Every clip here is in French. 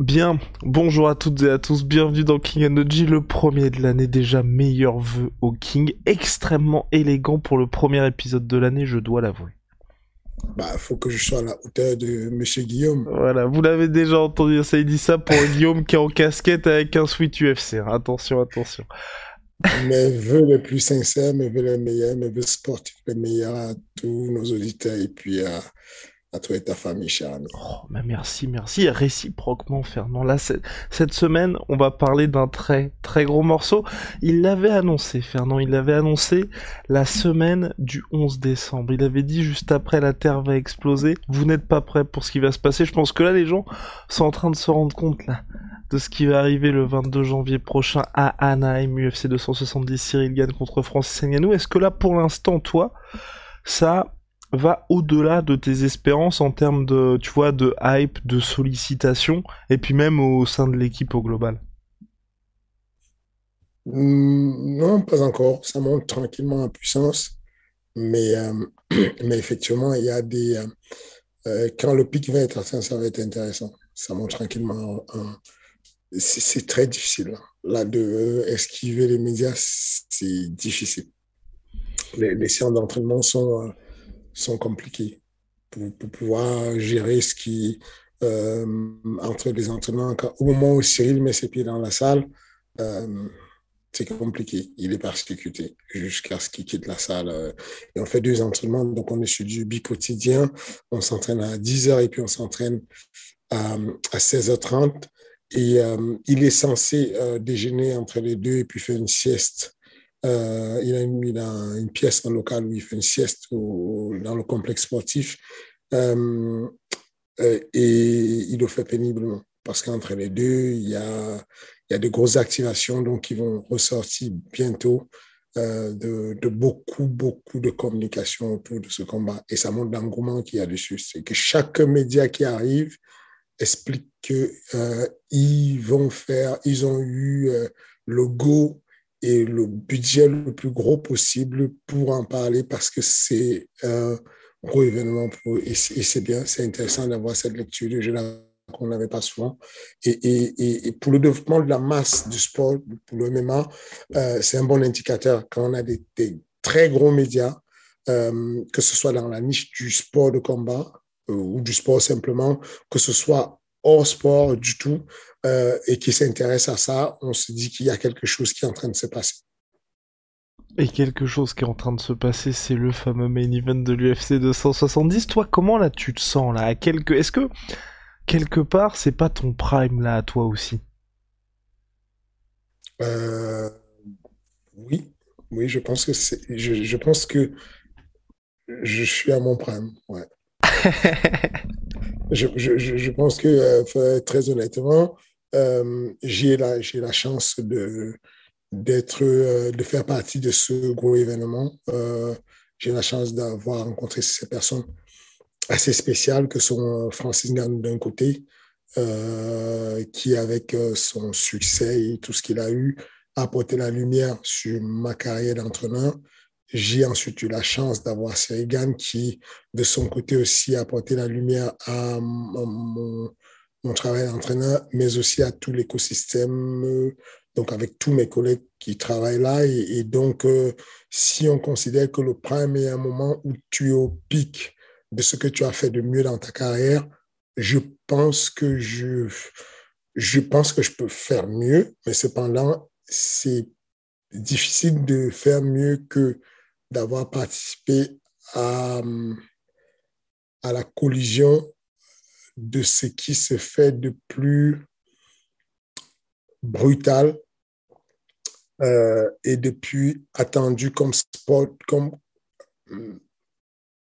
Bien, bonjour à toutes et à tous, bienvenue dans King Energy, le premier de l'année, déjà meilleur vœu au King, extrêmement élégant pour le premier épisode de l'année, je dois l'avouer. Bah, faut que je sois à la hauteur de Monsieur Guillaume. Voilà, vous l'avez déjà entendu, ça il dit ça pour Guillaume qui est en casquette avec un sweat UFC, hein. attention, attention. Mes vœux les plus sincères, mes vœux les meilleurs, mes vœux sportifs les meilleurs à tous nos auditeurs et puis à à toi et ta famille, cher ami. Oh, bah merci, merci. Réciproquement, Fernand. Là, cette semaine, on va parler d'un très, très gros morceau. Il l'avait annoncé, Fernand. Il l'avait annoncé la semaine du 11 décembre. Il avait dit juste après, la Terre va exploser. Vous n'êtes pas prêts pour ce qui va se passer. Je pense que là, les gens sont en train de se rendre compte, de ce qui va arriver le 22 janvier prochain à Anaheim, UFC 270, Cyril Gann contre Francis Ngannou. Est-ce que là, pour l'instant, toi, ça va au-delà de tes espérances en termes de, tu vois, de hype, de sollicitation, et puis même au sein de l'équipe au global hmm, Non, pas encore. Ça monte tranquillement en puissance. Mais, euh, mais effectivement, il y a des. Euh, euh, quand le pic va être atteint, ça va être intéressant. Ça monte tranquillement. C'est très difficile. Là, de esquiver les médias, c'est difficile. Les séances d'entraînement sont sont compliqués pour, pouvoir gérer ce qui, euh, entre les entraînements, au moment où Cyril met ses pieds dans la salle, euh, c'est compliqué. Il est persécuté jusqu'à ce qu'il quitte la salle. Euh, et on fait deux entraînements, donc on est sur du bi-quotidien. On s'entraîne à 10h et puis on s'entraîne à 16h30. Et il est censé déjeuner entre les deux et puis faire une sieste euh, il, a une, il, a une, pièce en local où il fait une sieste dans le complexe sportif euh, euh, et il le fait péniblement parce qu'entre les deux, il y a, il y a de grosses activations donc qui vont ressortir bientôt de, beaucoup, beaucoup de communication autour de ce combat. Et ça montre l'engouement qu'il y a dessus. C'est que chaque média qui arrive explique qu'ils vont faire, ils ont eu le go et le budget le plus gros possible pour en parler parce que c'est un gros événement. Et c'est bien, c'est intéressant d'avoir cette lecture de jeu qu'on n'avait pas souvent. Et, et, et, pour le développement de la masse du sport, pour le MMA, euh, c'est un bon indicateur. Quand on a des, très gros médias, euh, que ce soit dans la niche du sport de combat euh, ou du sport simplement, que ce soit hors sport du tout euh, et qui s'intéresse à ça, on se dit qu'il y a quelque chose qui est en train de se passer. Et quelque chose qui est en train de se passer, c'est le fameux main event de l'UFC 270. Toi, comment là tu te sens là? Quelque... Est-ce que quelque part c'est pas ton prime là à toi aussi? Euh, Oui, oui, je pense que c'est. Je, je pense que je suis à mon prime. Ouais. je, pense que, euh, très honnêtement, euh, j'ai la, chance euh, de faire partie de ce gros événement. J'ai la chance d'avoir rencontré ces personnes assez spéciales que sont Francis Ngannou d'un côté, qui avec son succès et tout ce qu'il a eu, a apporté la lumière sur ma carrière d'entraîneur. J'ai ensuite eu la chance d'avoir Serigan qui, de son côté aussi, a apporté la lumière à mon, travail d'entraîneur, mais aussi à tout l'écosystème, donc avec tous mes collègues qui travaillent là. Et, donc, euh, si on considère que le prime est un moment où tu es au pic de ce que tu as fait de mieux dans ta carrière, je pense que je, je pense que je peux faire mieux, mais cependant, c'est difficile de faire mieux que d'avoir participé à, à la collision de ce qui se fait de plus brutal euh, et de plus attendu comme sport, comme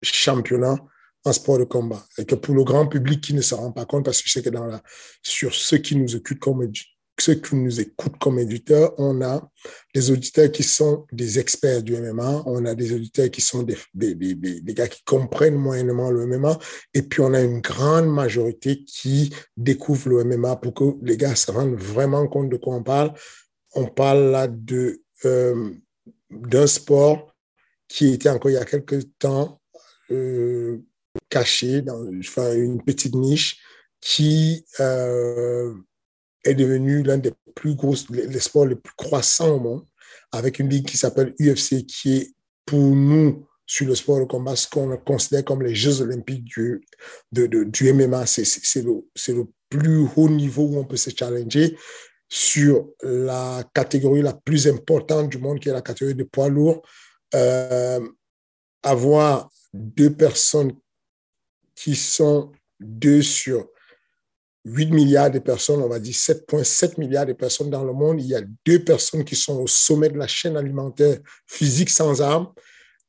championnat en sport de combat. Et que pour le grand public qui ne se rend pas compte, parce que je sais que dans la, sur ceux qui nous occupent comme ceux qui nous écoutent comme éditeurs, on a des auditeurs qui sont des experts du MMA, on a des auditeurs qui sont des, des, des, des, gars qui comprennent moyennement le MMA, et puis on a une grande majorité qui découvrent le MMA pour que les gars se rendent vraiment compte de quoi on parle. On parle là de, euh, d'un sport qui était encore il y a quelques temps euh, caché dans enfin, une petite niche qui euh, est devenu l'un des plus gros, les sports les plus croissants au monde, avec une ligue qui s'appelle UFC, qui est pour nous, sur le sport de combat, ce qu'on considère comme les Jeux olympiques du, du MMA. C'est le, le plus haut niveau où on peut se challenger sur la catégorie la plus importante du monde, qui est la catégorie de poids lourd. Euh, avoir deux personnes qui sont deux sur 8 milliards de personnes, on va dire 7,7 milliards de personnes dans le monde, il y a deux personnes qui sont au sommet de la chaîne alimentaire physique sans armes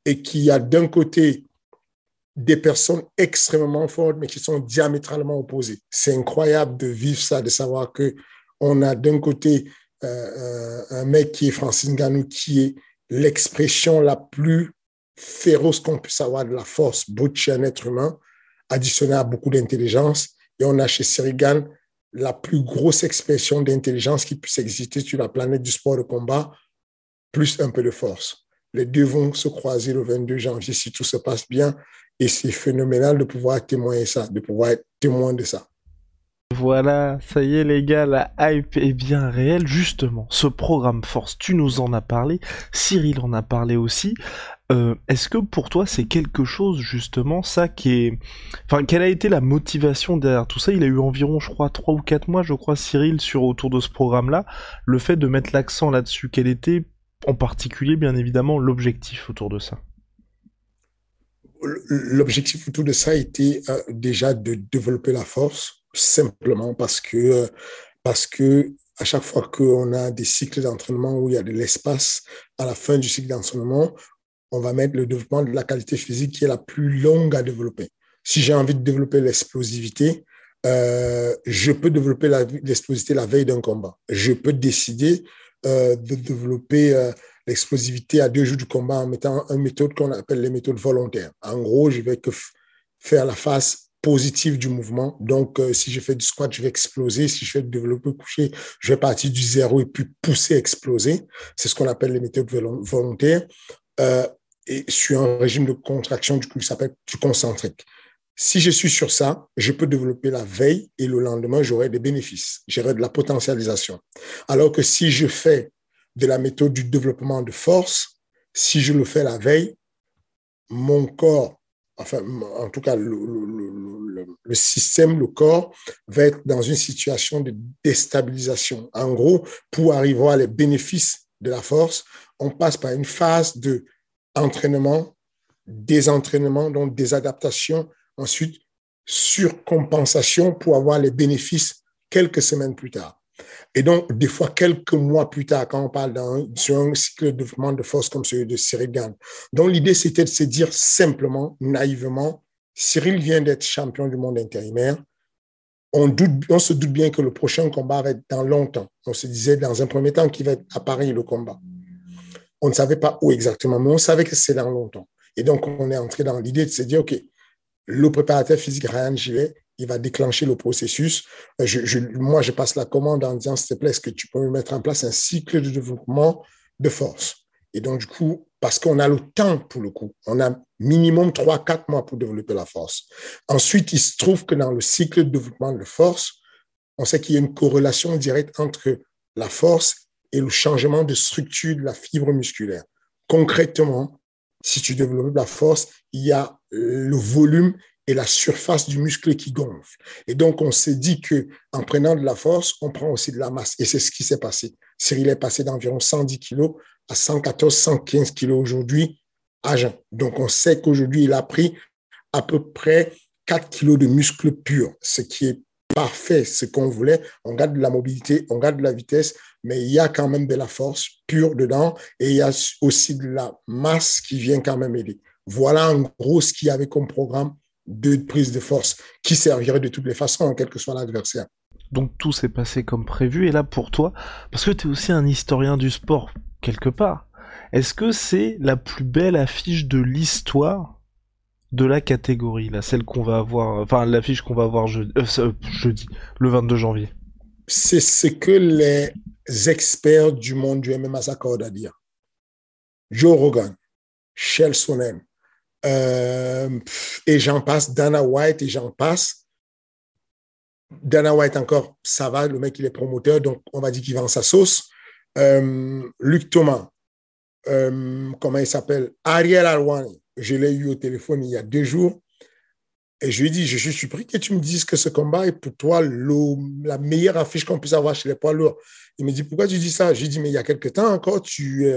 et qu'il y a d'un côté des personnes extrêmement fortes, mais qui sont diamétralement opposées. C'est incroyable de vivre ça, de savoir que on a d'un côté euh, un mec qui est Francis Ngannou, qui est l'expression la plus féroce qu'on puisse avoir de la force brute chez un être humain, additionné à beaucoup d'intelligence, et on a chez Sirigan la plus grosse expression d'intelligence qui puisse exister sur la planète du sport de combat, plus un peu de force. Les deux vont se croiser le 22 janvier si tout se passe bien. Et c'est phénoménal de pouvoir témoigner ça, de pouvoir être témoin de ça. Voilà, ça y est les gars, la hype est bien réelle. Justement, ce programme Force, tu nous en as parlé, Cyril en a parlé aussi. Euh, est-ce que pour toi c'est quelque chose justement ça qui est... Enfin, quelle a été la motivation derrière tout ça? Il a eu environ, je crois, 3 ou 4 mois, je crois, Cyril, sur autour de ce programme-là. Le fait de mettre l'accent là-dessus, quel était en particulier, bien évidemment, l'objectif autour de ça? L'objectif autour de ça était euh, déjà de développer la force simplement parce que, parce que à chaque fois qu'on a des cycles d'entraînement où il y a de l'espace à la fin du cycle d'entraînement, on va mettre le développement de la qualité physique qui est la plus longue à développer. Si j'ai envie de développer l'explosivité, euh, je peux développer l'explosivité la, veille d'un combat. Je peux décider euh, de développer euh, l'explosivité à deux jours du combat en mettant une méthode qu'on appelle les méthodes volontaires. En gros, je vais que faire la phase positif du mouvement. Donc, si je fais du squat, je vais exploser. Si je fais du développé couché, je vais partir du zéro et puis pousser, exploser. C'est ce qu'on appelle les méthodes volontaires. Et sur un régime de contraction, du qui s'appelle du concentrique. Si je suis sur ça, je peux développer la veille et le lendemain, j'aurai des bénéfices. J'aurai de la potentialisation. Alors que si je fais de la méthode du développement de force, si je le fais la veille, mon corps enfin, en tout cas, le, système, le corps, va être dans une situation de déstabilisation. En gros, pour arriver à les bénéfices de la force, on passe par une phase de entraînement, désentraînement, donc des adaptations, ensuite surcompensation pour avoir les bénéfices quelques semaines plus tard. Et donc, des fois, quelques mois plus tard, quand on parle sur un cycle de développement de force comme celui de Cyril Gann. Donc, l'idée, c'était de se dire simplement, naïvement, Cyril vient d'être champion du monde intérimaire. On se doute bien que le prochain combat va être dans longtemps. On se disait dans un premier temps qu'il va être à Paris le combat. On ne savait pas où exactement, mais on savait que c'est dans longtemps. Et donc, on est entré dans l'idée de se dire, OK, le préparateur physique Ryan Gillet, il va déclencher le processus. Euh, moi, je passe la commande en disant, s'il te plaît, est-ce que tu peux me mettre en place un cycle de développement de force? Et donc, du coup, parce qu'on a le temps pour le coup, on a minimum 3-4 mois pour développer la force. Ensuite, il se trouve que dans le cycle de développement de force, on sait qu'il y a une corrélation directe entre la force et le changement de structure de la fibre musculaire. Concrètement, si tu développes la force, il y a le volume et la surface du muscle qui gonfle. Et donc, on s'est dit que en prenant de la force, on prend aussi de la masse. Et c'est ce qui s'est passé. Cyril est passé d'environ 110 kilos à 114, 115 kilos aujourd'hui à jeun. Donc, on sait qu'aujourd'hui, il a pris à peu près 4 kilos de muscles purs, ce qui est parfait, ce qu'on voulait. On garde de la mobilité, on garde de la vitesse, mais il y a quand même de la force pure dedans et il y a aussi de la masse qui vient quand même aider. Voilà en gros ce qu'il y avait comme programme de prise de force qui servirait de toutes les façons, quel que soit l'adversaire. Donc tout s'est passé comme prévu. Et là pour toi, parce que tu es aussi un historien du sport quelque part, est-ce que c'est la plus belle affiche de l'histoire de la catégorie, là, celle qu'on va avoir, enfin l'affiche qu'on va avoir jeudi, euh, jeudi, le 22 janvier C'est ce que les experts du monde du MMA s'accordent à dire. Joe Rogan, Shell euh, et j'en passe, Dana White et j'en passe. Dana White encore, ça va, le mec il est promoteur, donc on va dire qu'il vend sa sauce. Euh, Luc Thomas, comment il s'appelle? Ariel Alwani, je l'ai eu au téléphone il y a deux jours. Et je lui ai dit, je suis surpris que tu me dises que ce combat est pour toi la meilleure affiche qu'on puisse avoir chez les poids lourds. Il me dit, pourquoi tu dis ça? Je lui ai dit, mais il y a quelque temps encore, tu,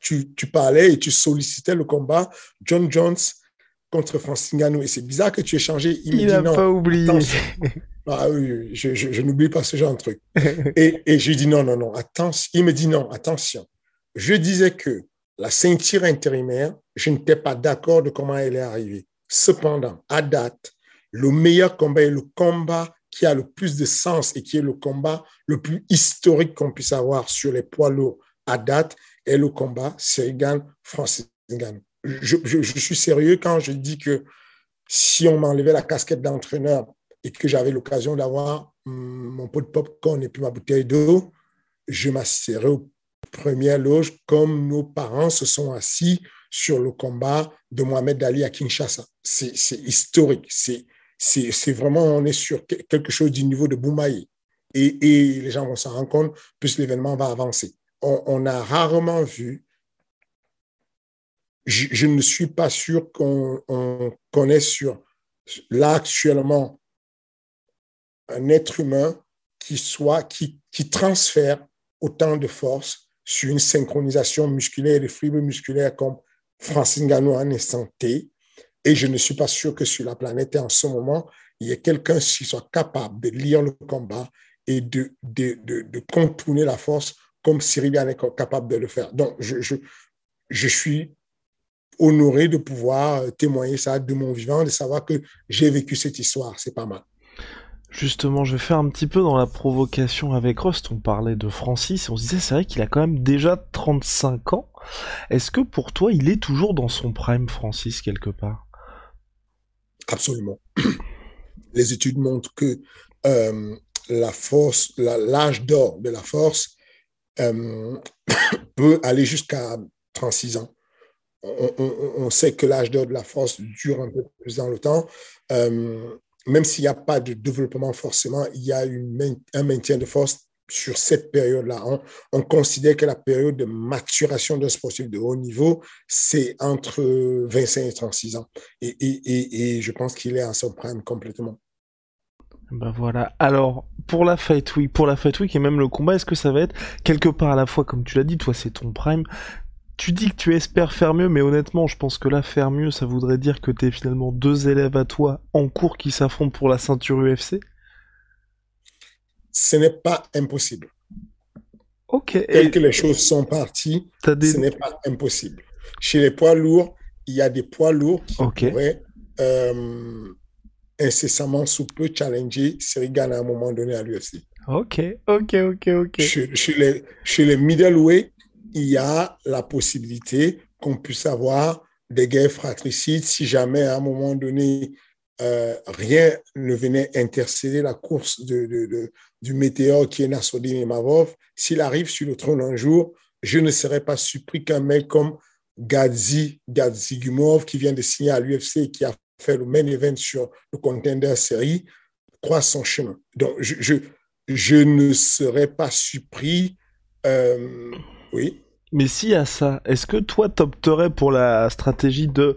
tu, tu, parlais et tu sollicitais le combat John Jones contre Francis Ngannou. Et c'est bizarre que tu aies changé. Il, n'a pas oublié. Ah oui, je, je, n'oublie pas ce genre de truc. et, et je lui dis non, non, non, attention. Il me dit non, attention. Je disais que la ceinture intérimaire, je n'étais pas d'accord de comment elle est arrivée. Cependant, à date, le meilleur combat est le combat qui a le plus de sens et qui est le combat le plus historique qu'on puisse avoir sur les poids lourds à date est le combat Serigan-Francis Ngannou. Je, suis sérieux quand je dis que si on m'enlevait la casquette d'entraîneur et que j'avais l'occasion d'avoir hum, mon pot de popcorn et puis ma bouteille d'eau, je m'assisterais aux premières loges comme nos parents se sont assis sur le combat de Mohamed Ali à Kinshasa. C'est historique. C'est vraiment, on est sur quelque chose du niveau de Boumaï. Et, les gens vont s'en rendre compte, plus l'événement va avancer on, a rarement vu, je, ne suis pas sûr qu'on connaisse sur là actuellement un être humain qui soit, qui transfère autant de force sur une synchronisation musculaire et fibres musculaires comme Francine Ngannou en instant. Et je ne suis pas sûr que sur la planète en ce moment, il y ait quelqu'un qui soit capable de lire le combat et de, de, de, de contourner la force comme Cyril est capable de le faire. Donc, je, je, je suis honoré de pouvoir témoigner ça de mon vivant, de savoir que j'ai vécu cette histoire. C'est pas mal. Justement, je vais faire un petit peu dans la provocation avec Rust. On parlait de Francis et on se disait, c'est vrai qu'il a quand même déjà 35 ans. Est-ce que pour toi, il est toujours dans son prime, Francis, quelque part? Absolument. Les études montrent que euh, la force, l'âge d'or de la force euh, peut aller jusqu'à 36 ans. On, sait que l'âge d'or de la force dure un peu plus dans le temps. Euh, même s'il n'y a pas de développement forcément, il y a un maintien de force sur cette période-là. On, considère que la période de maturation d'un sportif de haut niveau, c'est entre 25 et 36 ans. Et je pense qu'il est à son prime complètement. Ben voilà. Alors, pour la Fight Week, pour la Fight Week et même le combat, est-ce que ça va être quelque part à la fois, comme tu l'as dit, toi c'est ton prime. Tu dis que tu espères faire mieux, mais honnêtement, je pense que là, faire mieux, ça voudrait dire que t'es finalement deux élèves à toi en cours qui s'affrontent pour la ceinture UFC Ce n'est pas impossible. Ok. Tel que les choses sont parties, ce n'est pas impossible. Chez les poids lourds, il y a des poids lourds qui pourraient euh, incessamment sous peu challenger Serigan à un moment donné à l'UFC. Ok, ok, ok, ok. Chez, les, chez les middleweight, il y a la possibilité qu'on puisse avoir des guerres fratricides si jamais à un moment donné euh, rien ne venait intercéder la course du météore qui est Nassoudine Mavov. S'il arrive sur le trône un jour, je ne serais pas surpris qu'un mec comme Gadzi, Gadzi Gumov, qui vient de signer à l'UFC et qui a fait le main event sur le contender série, croise son chemin. Donc, je ne serais pas surpris. Euh, oui. Mais s'il y a ça, est-ce que toi, t'opterais pour la stratégie de.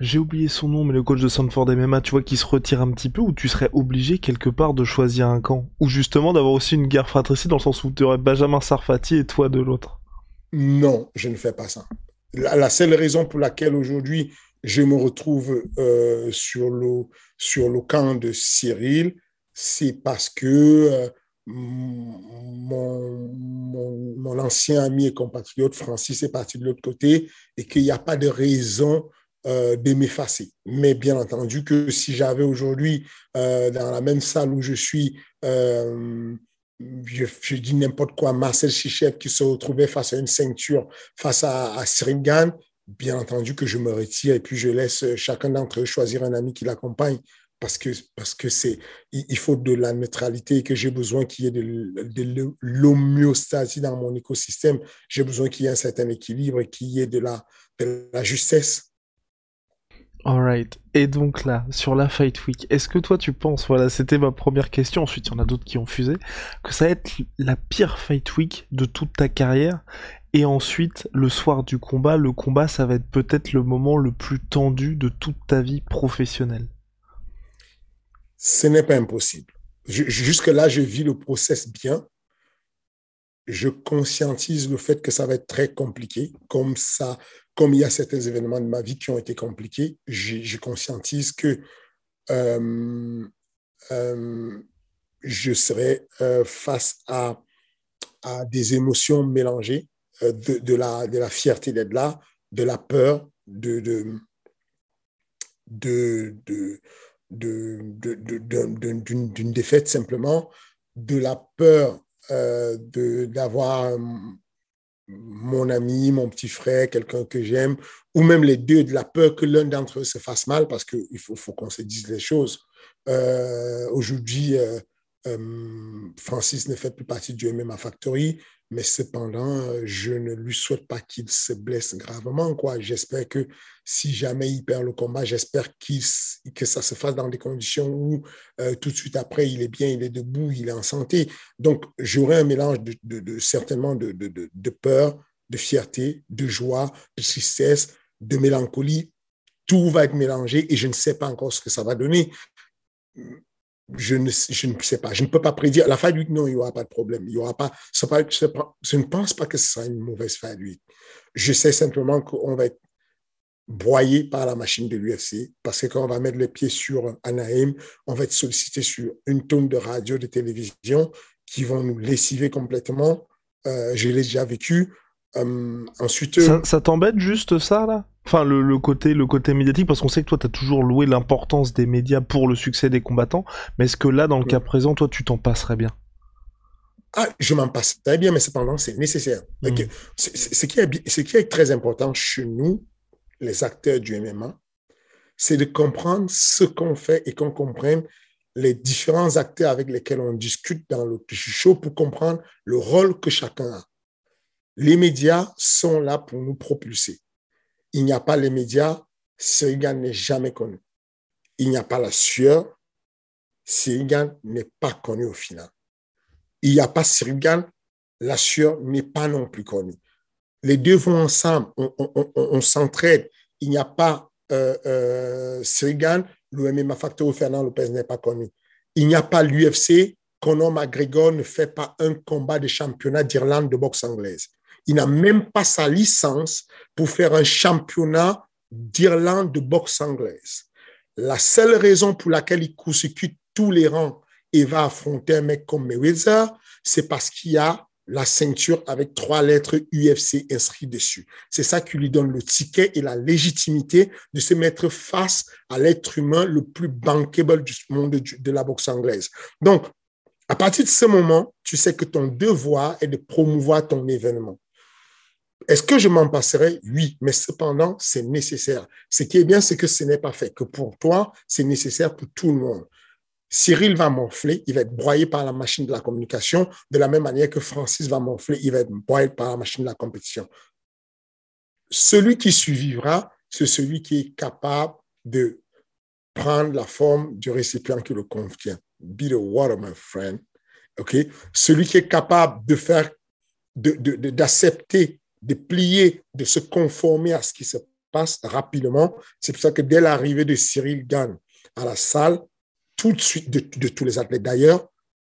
J'ai oublié son nom, mais le coach de Sanford MMA, tu vois, qui se retire un petit peu, ou tu serais obligé quelque part de choisir un camp? Ou justement d'avoir aussi une guerre fratricide dans le sens où tu aurais Benjamin Sarfati et toi de l'autre? Non, je ne fais pas ça. la, seule raison pour laquelle aujourd'hui je me retrouve euh, sur, le, sur le camp de Cyril, c'est parce que euh, mon, ancien ami et compatriote Francis est parti de l'autre côté et qu'il n'y a pas de raison euh, de m'effacer. Mais bien entendu que si j'avais aujourd'hui dans la même salle où je suis, je, je, dis n'importe quoi, Marcel Chichef qui se retrouvait face à une ceinture, face à, à bien entendu que je me retire et puis je laisse chacun d'entre eux choisir un ami qui l'accompagne parce que parce que c'est il faut de la neutralité et que j'ai besoin qu'il y ait de, de l'homéostasie dans mon écosystème. J'ai besoin qu'il y ait un certain équilibre et qu'il y ait de la, de la justesse. Alright. Et donc là, sur la Fight Week, est-ce que toi tu penses, voilà, c'était ma première question, ensuite il y en a d'autres qui ont fusé, que ça va être la pire Fight Week de toute ta carrière? Et ensuite, le soir du combat, le combat, ça va être peut-être le moment le plus tendu de toute ta vie professionnelle. Ce n'est pas impossible. Jusque-là, je vis le process bien. Je conscientise le fait que ça va être très compliqué, comme ça, comme il y a certains événements de ma vie qui ont été compliqués. Je, conscientise que euh, euh, je serai euh, face à, à des émotions mélangées euh, de, la, de la fierté d'être là, de la peur de, de, d'une défaite simplement, de la peur euh, d'avoir euh, mon ami, mon petit frère, quelqu'un que j'aime, ou même les deux, de la peur que l'un d'entre eux se fasse mal, parce qu'il faut, faut qu'on se dise les choses. Aujourd'hui, Francis ne fait plus partie du MMA Factory mais cependant, je ne lui souhaite pas qu'il se blesse gravement. Quoi. J'espère que si jamais il perd le combat, j'espère que ça se fasse dans des conditions où euh, tout de suite après, il est bien, il est debout, il est en santé. Donc, j'aurai un mélange de, de, certainement de, peur, de fierté, de joie, de tristesse, de mélancolie. Tout va être mélangé et je ne sais pas encore ce que ça va donner je ne, je ne sais pas, je ne peux pas prédire. La fight week, non, il n'y aura pas de problème. Il y aura pas, je ne pense pas que ce sera une mauvaise fight week. Je sais simplement qu'on va être broyé par la machine de l'UFC parce que quand on va mettre les pieds sur Anaheim, on va être sollicité sur une tonne de radio, de télévision qui vont nous lessiver complètement. Euh, je l'ai déjà vécu. Euh, ensuite, ça t'embête juste ça là? Enfin, le, côté, le côté médiatique, parce qu'on sait que toi, tu as toujours loué l'importance des médias pour le succès des combattants, mais est-ce que là, dans le cas présent, toi, tu t'en passerais bien? Ah, je m'en passerais bien, mais cependant, c'est nécessaire. Ce, qui est, ce qui est très important chez nous, les acteurs du MMA, c'est de comprendre ce qu'on fait et qu'on comprenne les différents acteurs avec lesquels on discute dans le show pour comprendre le rôle que chacun a. Les médias sont là pour nous propulser il n'y a pas les médias, Sirigan n'est jamais connu. Il n'y a pas la sueur, Sirigan n'est pas connu au final. Il n'y a pas Sirigan, la sueur n'est pas non plus connue. Les deux vont ensemble, on, s'entraide. Il n'y a pas euh, euh, Sirigan, le Fernand Lopez n'est pas connu. Il n'y a pas l'UFC, Conor McGregor ne fait pas un combat de championnat d'Irlande de boxe anglaise. Il n'a même pas sa licence pour faire un championnat d'Irlande de boxe anglaise. La seule raison pour laquelle il consécute tous les rangs et va affronter un mec comme Mayweather, c'est parce qu'il a la ceinture avec trois lettres UFC inscrites dessus. C'est ça qui lui donne le ticket et la légitimité de se mettre face à l'être humain le plus bankable du monde de la boxe anglaise. Donc, à partir de ce moment, tu sais que ton devoir est de promouvoir ton événement. Est-ce que je m'en passerai? Oui, mais cependant, c'est nécessaire. Ce qui est bien, c'est que ce n'est pas fait, que pour toi, c'est nécessaire pour tout le monde. Cyril va m'enfler, il va être broyé par la machine de la communication, de la même manière que Francis va m'enfler, il va être broyé par la machine de la compétition. Celui qui survivra, c'est celui qui est capable de prendre la forme du récipient qui le contient. Be the water, my friend. OK? Celui qui est capable de faire, d'accepter de, de plier, de se conformer à ce qui se passe rapidement. C'est pour ça que dès l'arrivée de Cyril Gann à la salle, tout de suite, de, tous les athlètes d'ailleurs,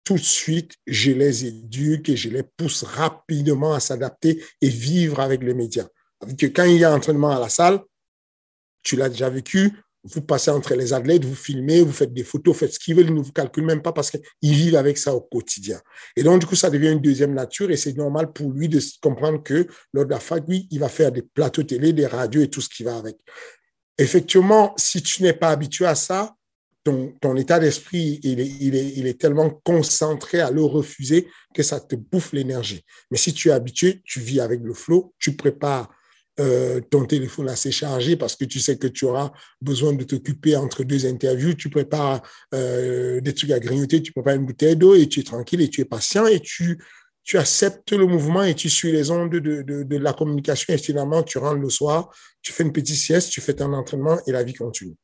tout de suite, je les éduque et je les pousse rapidement à s'adapter et vivre avec les médias. quand il y a entraînement à la salle, tu l'as déjà vécu, vous passez entre les athlètes, vous filmez, vous faites des photos, faites ce qu'ils veulent, ils ne vous calculent même pas parce qu'ils vivent avec ça au quotidien. Et donc, du coup, ça devient une deuxième nature et c'est normal pour lui de comprendre que lors de la fac, oui, il va faire des plateaux télé, des radios et tout ce qui va avec. Effectivement, si tu n'es pas habitué à ça, ton, ton état d'esprit, il est, il, est, tellement concentré à le refuser que ça te bouffe l'énergie. Mais si tu es habitué, tu vis avec le flow, tu prépares euh, ton téléphone assez chargé parce que tu sais que tu auras besoin de t'occuper entre deux interviews, tu prépares euh, des trucs à grignoter, tu prépares une bouteille d'eau et tu es tranquille et tu es patient et tu, tu acceptes le mouvement et tu suis les ondes de, de, de la communication et finalement tu rentres le soir, tu fais une petite sieste, tu fais ton entraînement et la vie continue.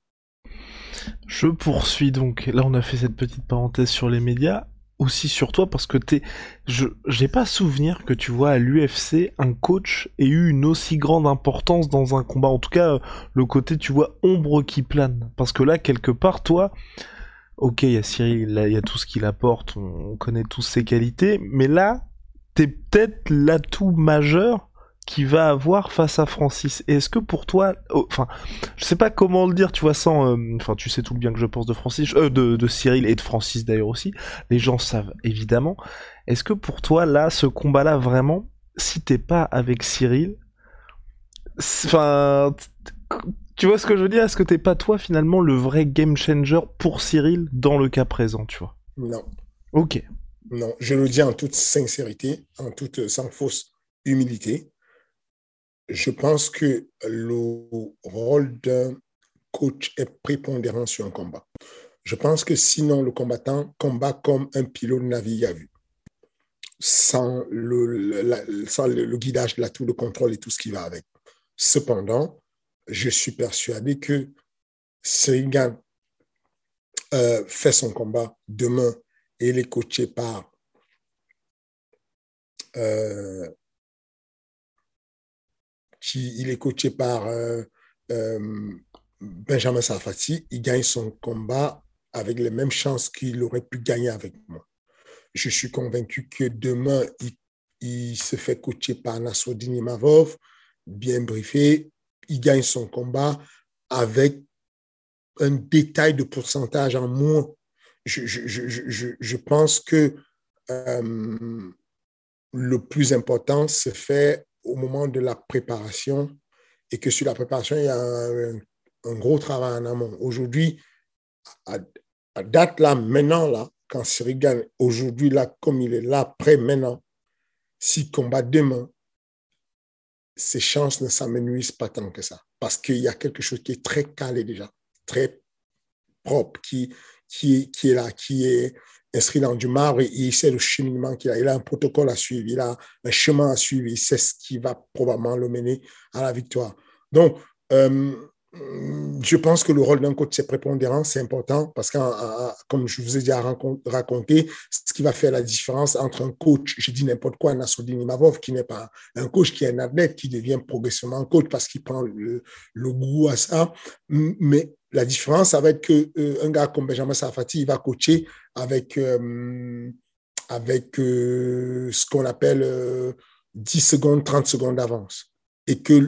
Je poursuis donc, là on a fait cette petite parenthèse sur les médias, aussi sur toi parce que t'es, je, j'ai pas souvenir que tu vois à l'UFC un coach ait eu une aussi grande importance dans un combat. En tout cas, le côté tu vois ombre qui plane. Parce que là, quelque part, toi, ok, il y a Cyril, il y a tout ce qu'il apporte, on connaît tous ses qualités, mais là, t'es peut-être l'atout majeur qui va avoir face à Francis. Est-ce que pour toi, oh, enfin, je sais pas comment le dire, tu vois, sans, euh, enfin, tu sais tout le bien que je pense de Francis, euh, de, de Cyril et de Francis d'ailleurs aussi. Les gens savent évidemment. Est-ce que pour toi, là, ce combat-là, vraiment, si t'es pas avec Cyril, enfin, tu vois ce que je veux dire? Est-ce que t'es pas toi finalement le vrai game changer pour Cyril dans le cas présent, tu vois? Non. Ok. Non, je le dis en toute sincérité, en toute sans fausse humilité je pense que le rôle d'un coach est prépondérant sur un combat. Je pense que sinon, le combattant combat comme un pilote navigue à vue, sans le, sans le, guidage, la tour de contrôle et tout ce qui va avec. Cependant, je suis persuadé que Serigan euh, fait son combat demain et il est coaché par euh, il est coaché par euh, euh, Benjamin Safati, il gagne son combat avec les mêmes chances qu'il aurait pu gagner avec moi. Je suis convaincu que demain, il, se fait coacher par Nassoudine Mavov, bien briefé, il gagne son combat avec un détail de pourcentage en moins. Je, je, pense que euh, le plus important se fait au moment de la préparation et que sur la préparation, il y a un, gros travail en amont. Aujourd'hui, à, date là, maintenant là, quand Cyril gagne, aujourd'hui là, comme il est là, prêt maintenant, s'il combat demain, ses chances ne s'amenuisent pas tant que ça. Parce qu'il y a quelque chose qui est très calé déjà, très propre, qui, qui, qui est là, qui est inscrit dans du marbre et il sait le cheminement qu'il a. Il a un protocole à suivre, il a un chemin à suivre, il sait ce qui va probablement le mener à la victoire. Donc, euh, je pense que le rôle d'un coach, c'est prépondérant, c'est important parce que, comme je vous ai déjà raconté, ce qui va faire la différence entre un coach, je dis n'importe quoi, Nassoudine Imavov, qui n'est pas un coach, qui est un athlète, qui devient progressivement coach parce qu'il prend le, goût à ça. Mais la différence, ça va être qu'un euh, gars comme Benjamin Safati, il va coacher avec, euh, avec euh, ce qu'on appelle 10 secondes, 30 secondes d'avance. Et que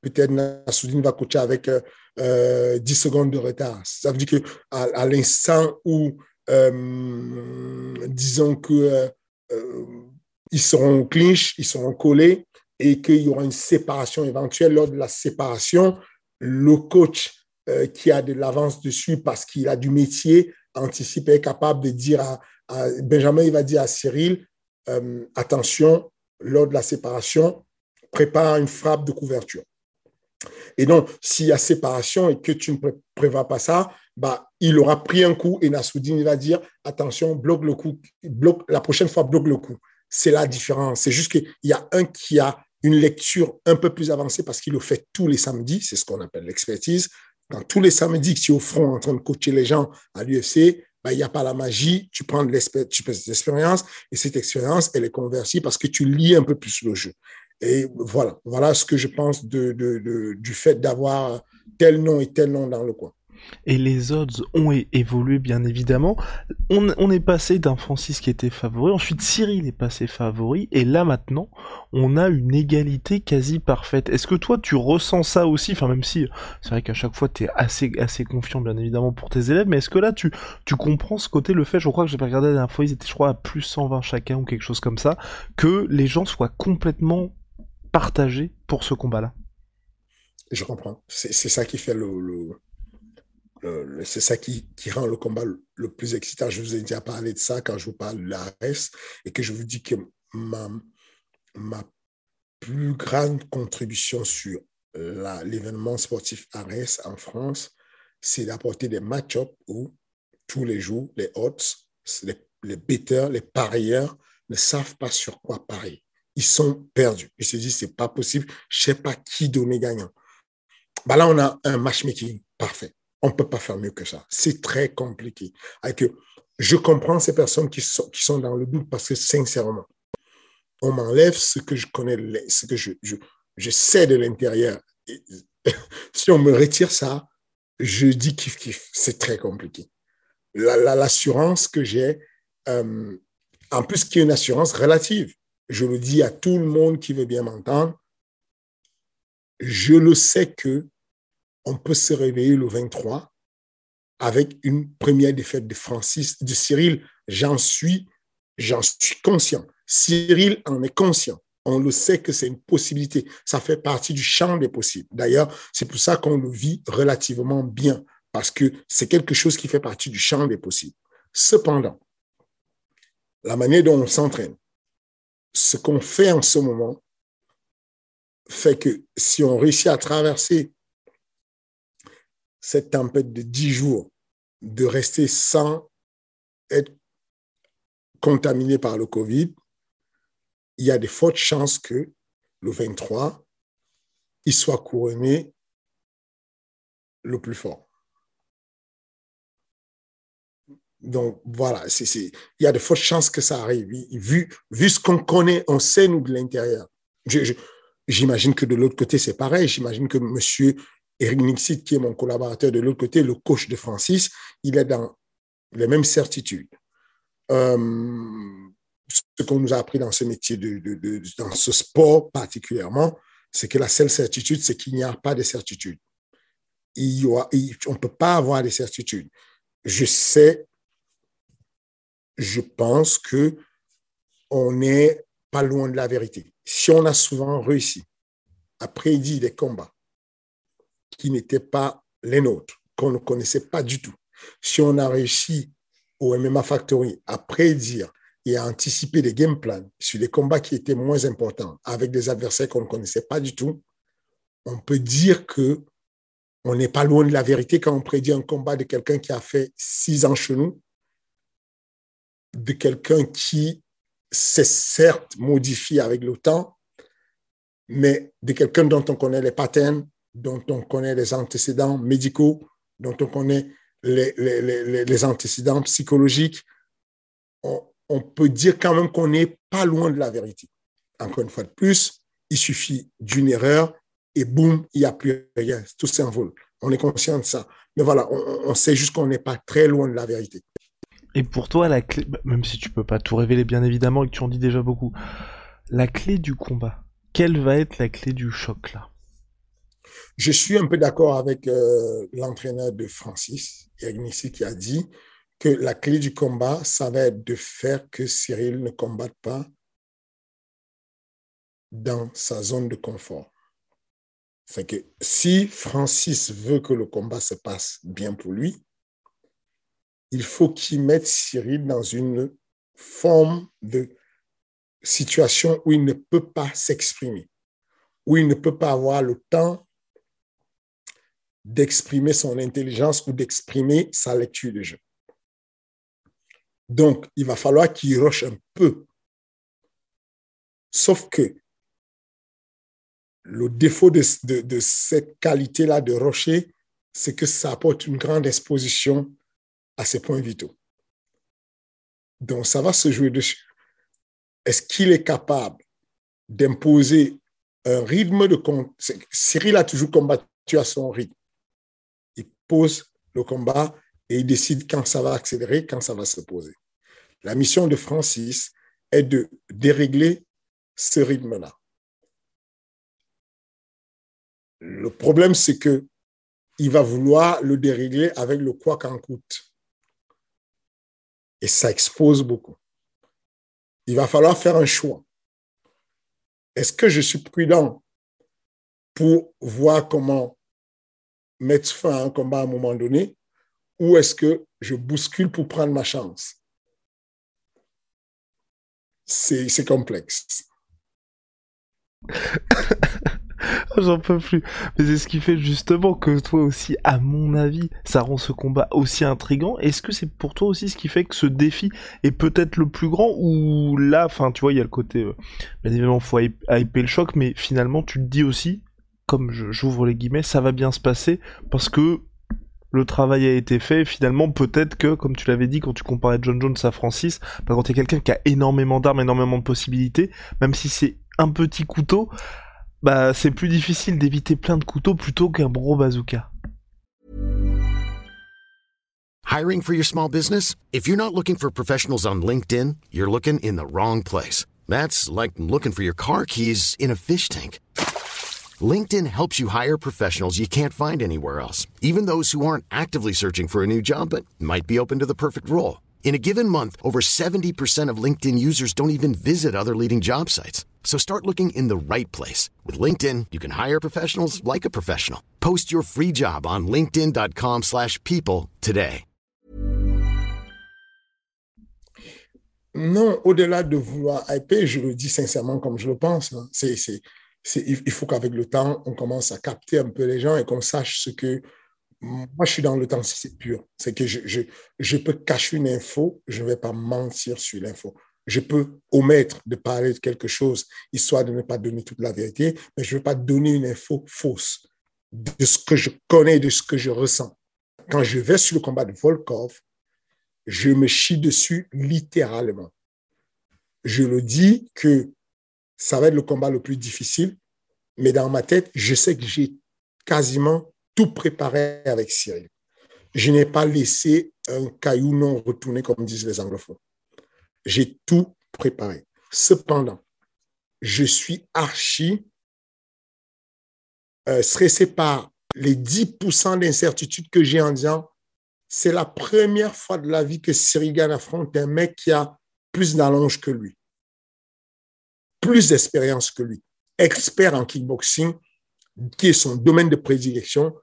peut-être Nassoudine va coacher avec 10 secondes de retard. Ça veut dire qu'à à, l'instant où, disons que ils seront clinch, ils seront collés et qu'il y aura une séparation éventuelle. Lors de la séparation, le coach euh, qui a de l'avance dessus parce qu'il a du métier, anticipé, est capable de dire à, Benjamin, il va dire à Cyril, euh, attention, lors de la séparation, prépare une frappe de couverture. Et donc, s'il y a séparation et que tu ne prévois pas ça, bah, il aura pris un coup et Nassoudine va dire attention, bloque le coup, bloque, la prochaine fois, bloque le coup. C'est la différence. C'est juste qu'il y a un qui a une lecture un peu plus avancée parce qu'il le fait tous les samedis, c'est ce qu'on appelle l'expertise, quand tous les samedis que tu es au front en train de coacher les gens à l'UFC, ben, il n'y a pas la magie, tu prends de l'expérience et cette expérience, elle est convertie parce que tu lis un peu plus le jeu. Et voilà, voilà ce que je pense de, de, du fait d'avoir tel nom et tel nom dans le coin. Et les odds ont évolué bien évidemment. On, est passé d'un Francis qui était favori, ensuite Cyril est passé favori, et là maintenant, on a une égalité quasi parfaite. Est-ce que toi tu ressens ça aussi? Enfin même si c'est vrai qu'à chaque fois tu es assez, assez confiant bien évidemment pour tes élèves, mais est-ce que là tu, tu comprends ce côté, le fait, je crois que j'ai pas regardé la dernière fois, ils étaient je crois à plus 120 chacun ou quelque chose comme ça, que les gens soient complètement partagés pour ce combat-là? Je comprends. C'est ça qui fait le, c'est ça qui, rend le combat le, plus excitant. Je vous ai déjà parlé de ça quand je vous parle de l'ARS et que je vous dis que ma, ma plus grande contribution sur l'événement sportif ARS en France, c'est d'apporter des match-ups où tous les jours, les odds, les, les betteurs, les parieurs ne savent pas sur quoi parier. Ils sont perdus. Ils se disent, c'est pas possible, je sais pas qui donner gagnant. Bah là, on a un matchmaking parfait. On ne peut pas faire mieux que ça. C'est très compliqué. Avec, je comprends ces personnes qui sont, qui sont dans le doute parce que sincèrement, on m'enlève ce que je connais, ce que je, je, sais de l'intérieur. si on me retire ça, je dis kiff kiff. C'est très compliqué. L'assurance la, que j'ai, euh, en plus qui est une assurance relative, je le dis à tout le monde qui veut bien m'entendre, je le sais que on peut se réveiller le 23 avec une première défaite de Francis, de Cyril. J'en suis, j'en suis conscient. Cyril en est conscient. On le sait que c'est une possibilité. Ça fait partie du champ des possibles. D'ailleurs, c'est pour ça qu'on le vit relativement bien, parce que c'est quelque chose qui fait partie du champ des possibles. Cependant, la manière dont on s'entraîne, ce qu'on fait en ce moment, fait que si on réussit à traverser cette tempête de dix jours, de rester sans être contaminé par le Covid, il y a de fortes chances que le 23, il soit couronné le plus fort. Donc voilà, il y a de fortes chances que ça arrive. Vu, vu ce qu'on connaît, on sait nous de l'intérieur. J'imagine que de l'autre côté, c'est pareil. J'imagine que monsieur Eric Nixit, qui est mon collaborateur de l'autre côté, le coach de Francis, il est dans les mêmes certitudes. Euh, ce qu'on nous a appris dans ce métier, dans ce sport particulièrement, c'est que la seule certitude, c'est qu'il n'y a pas de certitude. On ne peut pas avoir de certitude. Je sais, je pense que on n'est pas loin de la vérité. Si on a souvent réussi à prédire des combats, qui n'étaient pas les nôtres, qu'on ne connaissait pas du tout. Si on a réussi au MMA Factory à prédire et à anticiper des game plans sur des combats qui étaient moins importants avec des adversaires qu'on ne connaissait pas du tout, on peut dire que on n'est pas loin de la vérité quand on prédit un combat de quelqu'un qui a fait six ans chez nous, de quelqu'un qui s'est certes modifié avec le temps, mais de quelqu'un dont on connaît les patterns, dont on connaît les antécédents médicaux, dont on connaît les, les, les, antécédents psychologiques, on, peut dire quand même qu'on n'est pas loin de la vérité. Encore une fois de plus, il suffit d'une erreur et boum, il n'y a plus rien, tout s'envole. On est conscient de ça. Mais voilà, on, on sait juste qu'on n'est pas très loin de la vérité. Et pour toi, la clé, bah, même si tu peux pas tout révéler bien évidemment et que tu en dis déjà beaucoup, la clé du combat, quelle va être la clé du choc là? Je suis un peu d'accord avec euh, l'entraîneur de Francis, Ignici, qui a dit que la clé du combat, ça va être de faire que Cyril ne combatte pas dans sa zone de confort. C'est que si Francis veut que le combat se passe bien pour lui, il faut qu'il mette Cyril dans une forme de situation où il ne peut pas s'exprimer, où il ne peut pas avoir le temps d'exprimer son intelligence ou d'exprimer sa lecture de jeu. Donc, il va falloir qu'il rush un peu. Sauf que le défaut de, cette qualité-là de rocher, c'est que ça apporte une grande exposition à ses points vitaux. Donc, ça va se jouer dessus. Est-ce qu'il est capable d'imposer un rythme de... Cyril a toujours combattu à son rythme pose le combat et il décide quand ça va accélérer, quand ça va se poser. La mission de Francis est de dérégler ce rythme-là. Le problème, c'est que il va vouloir le dérégler avec le quoi qu'en coûte. Et ça expose beaucoup. Il va falloir faire un choix. Est-ce que je suis prudent pour voir comment mettre fin à un combat à un moment donné ou est-ce que je bouscule pour prendre ma chance? C'est complexe. J'en peux plus. Mais c'est ce qui fait justement que toi aussi, à mon avis, ça rend ce combat aussi intrigant. Est-ce que c'est pour toi aussi ce qui fait que ce défi est peut-être le plus grand ou là, enfin, tu vois, il y a le côté, euh, bien évidemment, faut hyper le choc, mais finalement, tu te dis aussi, comme j'ouvre les guillemets, ça va bien se passer parce que le travail a été fait. Finalement, peut-être que, comme tu l'avais dit quand tu comparais John Jones à Francis, bah, quand tu es quelqu'un qui a énormément d'armes, énormément de possibilités, même si c'est un petit couteau, bah c'est plus difficile d'éviter plein de couteaux plutôt qu'un gros bazooka. Hiring for your small business? If you're not looking for professionals on LinkedIn, you're looking in the wrong place. That's like looking for your car keys in a fish tank. LinkedIn helps you hire professionals you can't find anywhere else, even those who aren't actively searching for a new job but might be open to the perfect role. In a given month, over 70% of LinkedIn users don't even visit other leading job sites. So start looking in the right place. With LinkedIn, you can hire professionals like a professional. Post your free job on linkedin.com slash people today. Non, au-delà de vouloir hyper, je le dis sincèrement comme je le pense, c'est, il faut qu'avec le temps, on commence à capter un peu les gens et qu'on sache ce que moi, je suis dans l'authenticité pure. C'est que je, je, je, peux cacher une info, je ne vais pas mentir sur l'info. Je peux omettre de parler de quelque chose, histoire de ne pas donner toute la vérité, mais je ne vais pas donner une info fausse de ce que je connais, de ce que je ressens. Quand je vais sur le combat de Volkov, je me chie dessus littéralement. Je le dis que ça va être le combat le plus difficile, mais dans ma tête, je sais que j'ai quasiment tout préparé avec Cyril. Je n'ai pas laissé un caillou non retourné, comme disent les anglophones. J'ai tout préparé. Cependant, je suis archi euh, stressé par les 10% d'incertitude que j'ai en disant c'est la première fois de la vie que Cyril Gann affronte un mec qui a plus d'allonge que lui, plus d'expérience que lui, expert en kickboxing, qui est son domaine de prédilection,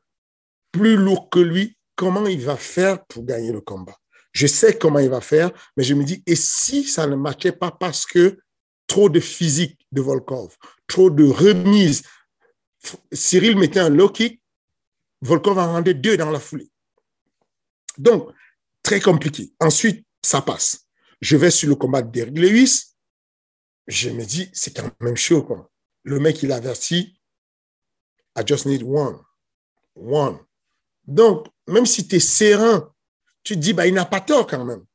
plus lourd que lui, comment il va faire pour gagner le combat? Je sais comment il va faire, mais je me dis, et si ça ne matchait pas parce que trop de physique de Volkov, trop de remise, Cyril mettait un low kick, Volkov en rendait deux dans la foulée. Donc, très compliqué. Ensuite, ça passe. Je vais sur le combat d'Eric Lewis. Je me dis, c'est quand même chaud. Le mec, il avertit, I just need one. One. Donc, même si tu es serein, tu te dis, bah, il n'a pas tort quand même.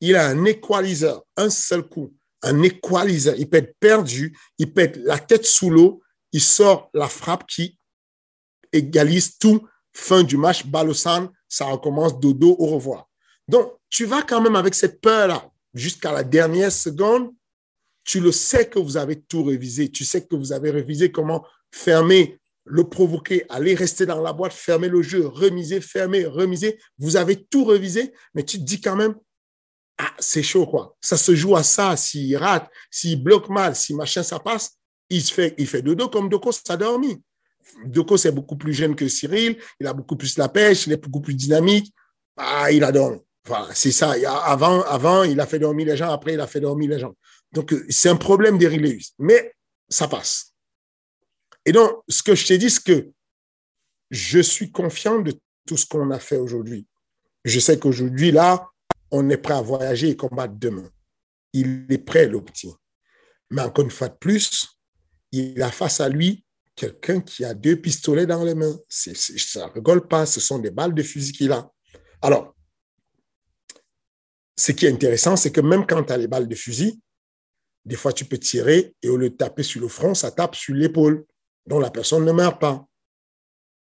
Il a un équaliseur, un seul coup, un équaliseur. Il peut être perdu, il peut être la tête sous l'eau, il sort la frappe qui égalise tout. Fin du match, Balosan, ça recommence, dodo, au revoir. Donc, tu vas quand même avec cette peur-là jusqu'à la dernière seconde. Tu le sais que vous avez tout révisé. Tu sais que vous avez révisé comment fermer le provoquer, aller rester dans la boîte, fermer le jeu, remiser, fermer, remiser. Vous avez tout revisé, mais tu te dis quand même, ah, c'est chaud, quoi. Ça se joue à ça. S'il rate, s'il bloque mal, si machin, ça passe, il fait, il fait dodo comme Doko ça dormi. Doko, c'est beaucoup plus jeune que Cyril. Il a beaucoup plus la pêche, il est beaucoup plus dynamique. Ah, il a dormi. Enfin, c'est ça. Avant, avant, il a fait dormir les gens. Après, il a fait dormir les gens. Donc, euh, c'est un problème d'Eric Lewis. Mais ça passe. Et donc, ce que je t'ai dit, c'est que je suis confiant de tout ce qu'on a fait aujourd'hui. Je sais qu'aujourd'hui, là, on est prêt à voyager et combattre demain. Il est prêt, le petit. Mais encore une fois de plus, il a face à lui quelqu'un qui a deux pistolets dans les mains. ça ne rigole pas, ce sont des balles de fusil qu'il a. Alors, ce qui est intéressant, c'est que même quand tu as les balles de fusil, des fois tu peux tirer et au lieu de taper sur le front, ça tape sur l'épaule dont la personne ne meurt pas.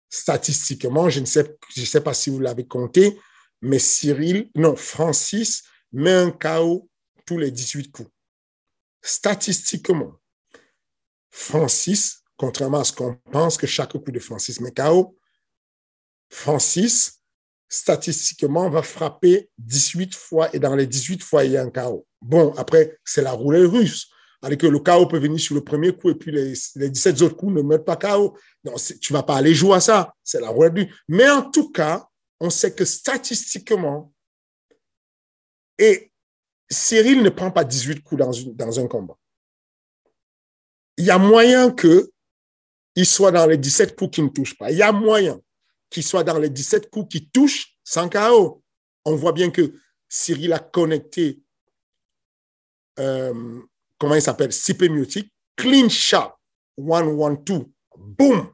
statistiquement, je ne sais, je sais pas si vous l'avez compté, mais Cyril, non, Francis met un KO tous les 18 coups. Statistiquement, Francis, contrairement à ce qu'on pense que chaque coup de Francis met KO, Francis, statistiquement, va frapper 18 fois et dans les 18 fois, il y a un KO. Bon, après, c'est la roulette russe. Que le KO peut venir sur le premier coup et puis les, 17 autres coups ne mettent pas KO. Non, tu ne vas pas aller jouer à ça. C'est la roulette russe. Mais en tout cas, on sait que statistiquement, et Cyril ne prend pas 18 coups dans, dans un combat. Il y a moyen qu'il soit dans les 17 coups qui ne touchent pas. Il y a moyen qu'il soit dans les 17 coups qui touchent sans KO. On voit bien que Cyril a connecté euh, comment il s'appelle, Sipemiotic, clean shot, one, one, two, boom,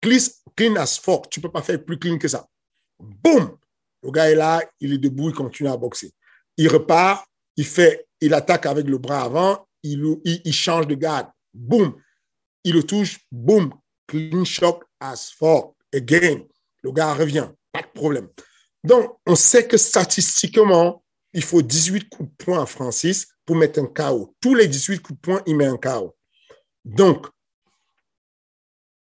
clean, clean as fuck, tu peux pas faire plus clean que ça. Boum, le gars est là, il est debout, il continue à boxer. Il repart, il fait, il attaque avec le bras avant, il, il, change de garde, boum, il le touche, boum, clean shot as fuck, again, le gars revient, pas de problème. Donc, on sait que statistiquement, il faut 18 coups de poing à Francis pour mettre un KO. Tous les 18 coups de poing, il met un KO. Donc,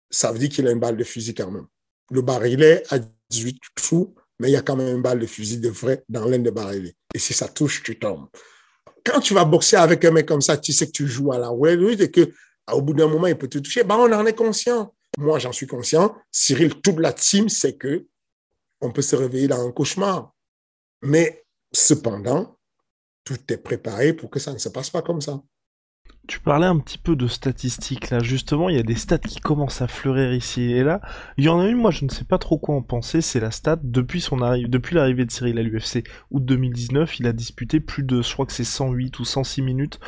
ça veut dire qu'il a une balle de fusil quand même. Le barillet a 18 coups, mais il y a quand même une balle de fusil de vrai dans l'un des barillets. Et si ça touche, tu tombes. Quand tu vas boxer avec un mec comme ça, tu sais que tu joues à la web et que au bout d'un moment, il peut te toucher. Ben, on en est conscient. Moi, j'en suis conscient. Cyril, toute la team sait que on peut se réveiller dans un cauchemar. Mais cependant, tout est préparé pour que ça ne se passe pas comme ça. Tu parlais un petit peu de statistiques là, justement, il y a des stats qui commencent à fleurir ici et là. Il y en a une, moi je ne sais pas trop quoi en penser, c'est la stat depuis son depuis l'arrivée de Cyril à l'UFC, août 2019, il a disputé plus de, je crois que c'est 108 ou 106 minutes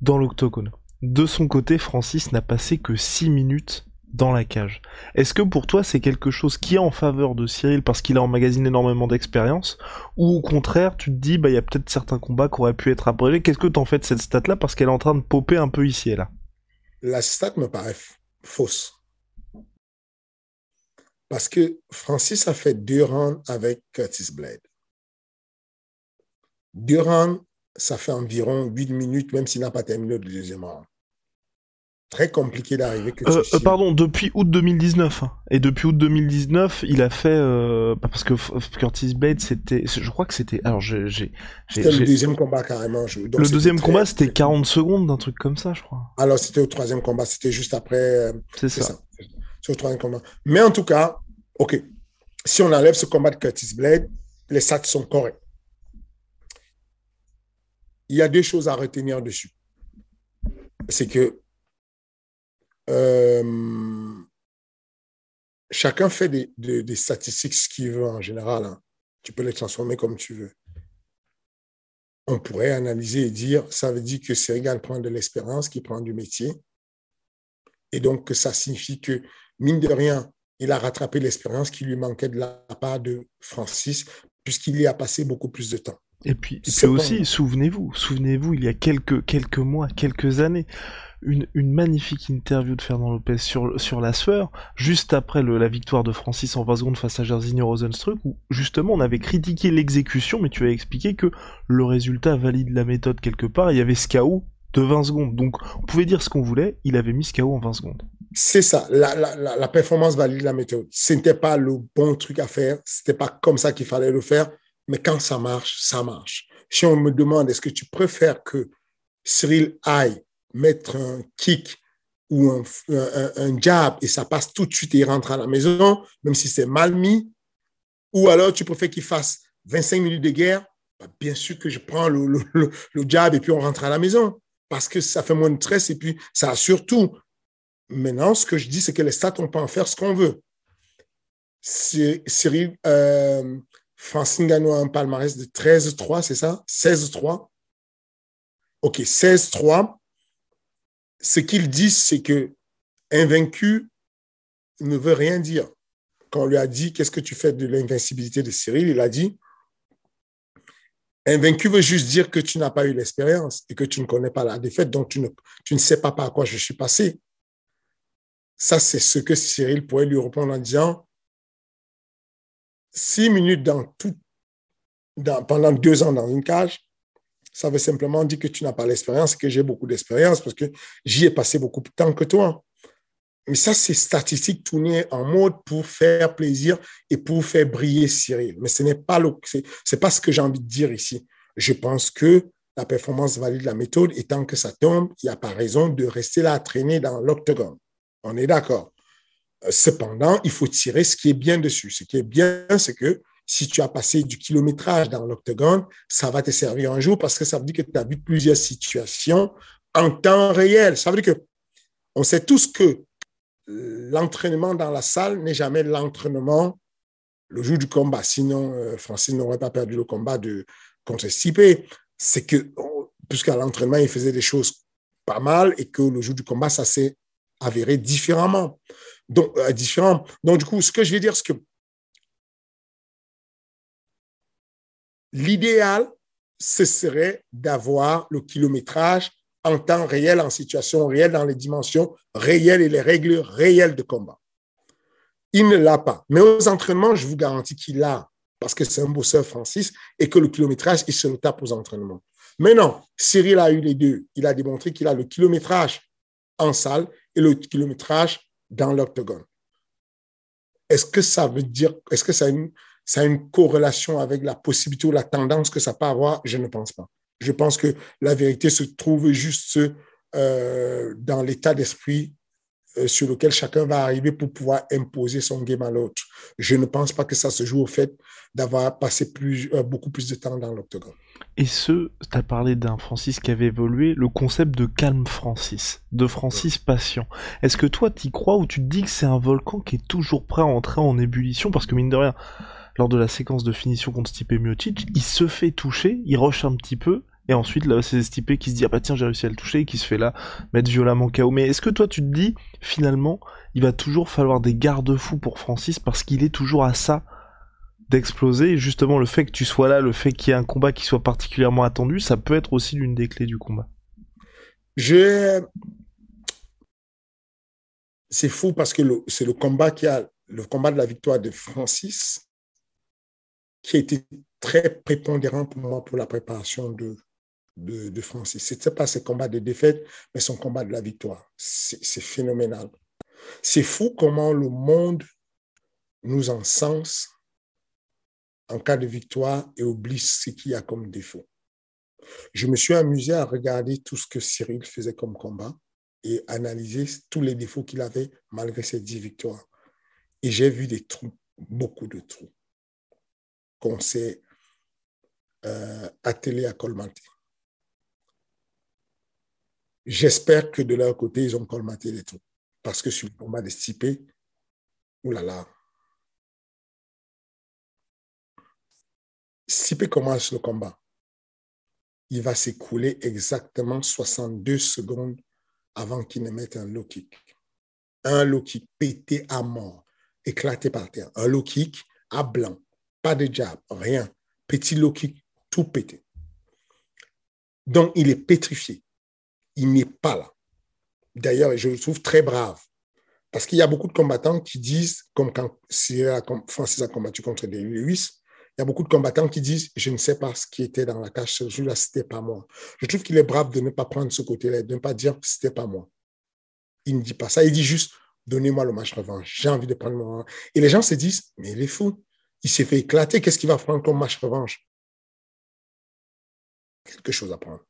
dans l'octogone. De son côté, Francis n'a passé que 6 minutes dans la cage. Est-ce que pour toi c'est quelque chose qui est en faveur de Cyril parce qu'il a emmagasiné énormément d'expérience? Ou au contraire tu te dis bah il y a peut-être certains combats qui auraient pu être abrégés Qu'est-ce que t'en fais de cette stat là parce qu'elle est en train de popper un peu ici et là La stat me paraît fausse. Parce que Francis a fait deux rounds avec Curtis Blade. Deux rounds, ça fait environ 8 minutes, même s'il n'a pas terminé le deuxième round très compliqué d'arriver euh, euh, pardon, depuis août 2019. Hein. Et depuis août 2019, il a fait euh, bah, parce que Curtis Bates, c'était, je crois que c'était. Alors j'ai. C'était le deuxième combat carrément. le deuxième combat, c'était 40 secondes d'un truc comme ça, je crois. Alors c'était au troisième combat, c'était juste après. C'est ça. C'est au troisième combat. Mais en tout cas, ok. Si on enlève ce combat de Curtis Blade, les stats sont corrects. Il y a deux choses à retenir dessus. C'est que euh, chacun fait des, statistiques ce qu'il veut en général. Hein. Tu peux les transformer comme tu veux. On pourrait analyser et dire, ça veut dire que Serigan prend de l'expérience, qu'il prend du métier. Et donc, que ça signifie que, mine de rien, il a rattrapé l'expérience qui lui manquait de la part de Francis, puisqu'il y a passé beaucoup plus de temps. Et puis, c'est aussi, souvenez-vous, souvenez-vous, il y a quelques, quelques mois, quelques années, une, magnifique interview de Fernand Lopez sur, sur la sueur, juste après la victoire de Francis en 20 secondes face à Jairzinho Rosenstruck, où justement on avait critiqué l'exécution, mais tu as expliqué que le résultat valide la méthode quelque part, il y avait ce de 20 secondes. Donc on pouvait dire ce qu'on voulait, il avait mis ce en 20 secondes. C'est ça, la, la, la, performance valide la méthode. Ce n'était pas le bon truc à faire, c'était pas comme ça qu'il fallait le faire, mais quand ça marche, ça marche. Si on me demande est-ce que tu préfères que Cyril aille mettre un kick ou un, un, jab et ça passe tout de suite et il rentre à la maison, même si c'est mal mis. Ou alors tu préfères qu'il fasse 25 minutes de guerre, bah, bien sûr que je prends le, le, le, jab et puis on rentre à la maison parce que ça fait moins de stress et puis ça assure tout. Maintenant, ce que je dis, c'est que les stats, on peut en faire ce qu'on veut. Cyril, euh, Francine Gano a un palmarès de 13-3, c'est ça? 16-3 OK, 16-3 ce qu'ils disent, c'est que invaincu ne veut rien dire. Quand on lui a dit qu'est-ce que tu fais de l'invincibilité de Cyril, il a dit invaincu veut juste dire que tu n'as pas eu l'expérience et que tu ne connais pas la défaite, donc tu ne, tu ne sais pas par quoi je suis passé. Ça, c'est ce que Cyril pourrait lui répondre en disant six minutes dans tout, pendant deux ans dans une cage, ça veut simplement dire que tu n'as pas l'expérience, que j'ai beaucoup d'expérience parce que j'y ai passé beaucoup de temps que toi. Mais ça, c'est statistique tourné en mode pour faire plaisir et pour faire briller Cyril. Mais ce n'est pas, pas ce que j'ai envie de dire ici. Je pense que la performance valide la méthode et tant que ça tombe, il n'y a pas raison de rester là à traîner dans l'octogone. On est d'accord. Cependant, il faut tirer ce qui est bien dessus. Ce qui est bien, c'est que si tu as passé du kilométrage dans l'octogone, ça va te servir un jour parce que ça veut dire que tu as vu plusieurs situations en temps réel. Ça veut dire que on sait tous que l'entraînement dans la salle n'est jamais l'entraînement le jour du combat. Sinon, euh, Francis n'aurait pas perdu le combat de, contre Stipe. C'est que, puisqu'à l'entraînement, il faisait des choses pas mal et que le jour du combat, ça s'est avéré différemment. Donc, euh, différent. Donc, du coup, ce que je veux dire, c'est que l'idéal, ce serait d'avoir le kilométrage en temps réel, en situation réelle, dans les dimensions réelles et les règles réelles de combat. Il ne l'a pas. Mais aux entraînements, je vous garantis qu'il l'a, parce que c'est un bosseur Francis, et que le kilométrage, il se le tape aux entraînements. Mais non, Cyril a eu les deux. Il a démontré qu'il a le kilométrage en salle et le kilométrage dans l'octogone. Est-ce que ça veut dire, est-ce que ça une, ça a une corrélation avec la possibilité ou la tendance que ça peut avoir Je ne pense pas. Je pense que la vérité se trouve juste euh, dans l'état d'esprit euh, sur lequel chacun va arriver pour pouvoir imposer son game à l'autre. Je ne pense pas que ça se joue au fait d'avoir passé plus, euh, beaucoup plus de temps dans l'octogone. Et ce, tu as parlé d'un Francis qui avait évolué, le concept de calme Francis, de Francis patient. Est-ce que toi, t'y crois ou tu te dis que c'est un volcan qui est toujours prêt à entrer en ébullition? Parce que mine de rien, lors de la séquence de finition contre Stipe Miocic, il se fait toucher, il rush un petit peu, et ensuite, là, c'est Stipe qui se dit, ah bah tiens, j'ai réussi à le toucher, et qui se fait là mettre violemment KO. Mais est-ce que toi, tu te dis, finalement, il va toujours falloir des garde-fous pour Francis parce qu'il est toujours à ça d'exploser? Justement, le fait que tu sois là, le fait qu'il y ait un combat qui soit particulièrement attendu, ça peut être aussi l'une des clés du combat. Je... C'est fou parce que c'est le combat qui a le combat de la victoire de Francis qui a été très prépondérant pour moi pour la préparation de, de, Francis. Ce n'était pas ce combat de défaite, mais son combat de la victoire. C'est phénoménal. C'est fou comment le monde nous encense en cas de victoire et oublie ce qu'il y a comme défaut. Je me suis amusé à regarder tout ce que Cyril faisait comme combat et analyser tous les défauts qu'il avait malgré ses dix victoires. Et j'ai vu des trous, beaucoup de trous, qu'on s'est euh, attelé à colmater. J'espère que de leur côté, ils ont colmaté les trous. Parce que sur le combat des Stipé, oulala. Stipe commence le combat. Il va s'écouler exactement 62 secondes avant qu'il ne mette un low kick. Un low kick pété à mort, éclaté par terre. Un low kick à blanc, pas de jab, rien. Petit low tout pété. Donc, il est pétrifié il n'est pas là. D'ailleurs, je le trouve très brave. Parce qu'il y a beaucoup de combattants qui disent, comme quand Francis a combattu contre des Lewis, il y a beaucoup de combattants qui disent Je ne sais pas ce qui était dans la cage ce jour-là, c'était pas moi. Je trouve qu'il est brave de ne pas prendre ce côté-là, de ne pas dire C'était pas moi. Il ne dit pas ça. Il dit juste Donnez-moi le match revanche. J'ai envie de prendre mon. Et les gens se disent Mais il est fou. Il s'est fait éclater. Qu'est-ce qu'il va prendre comme match revanche? Quelque chose à prendre.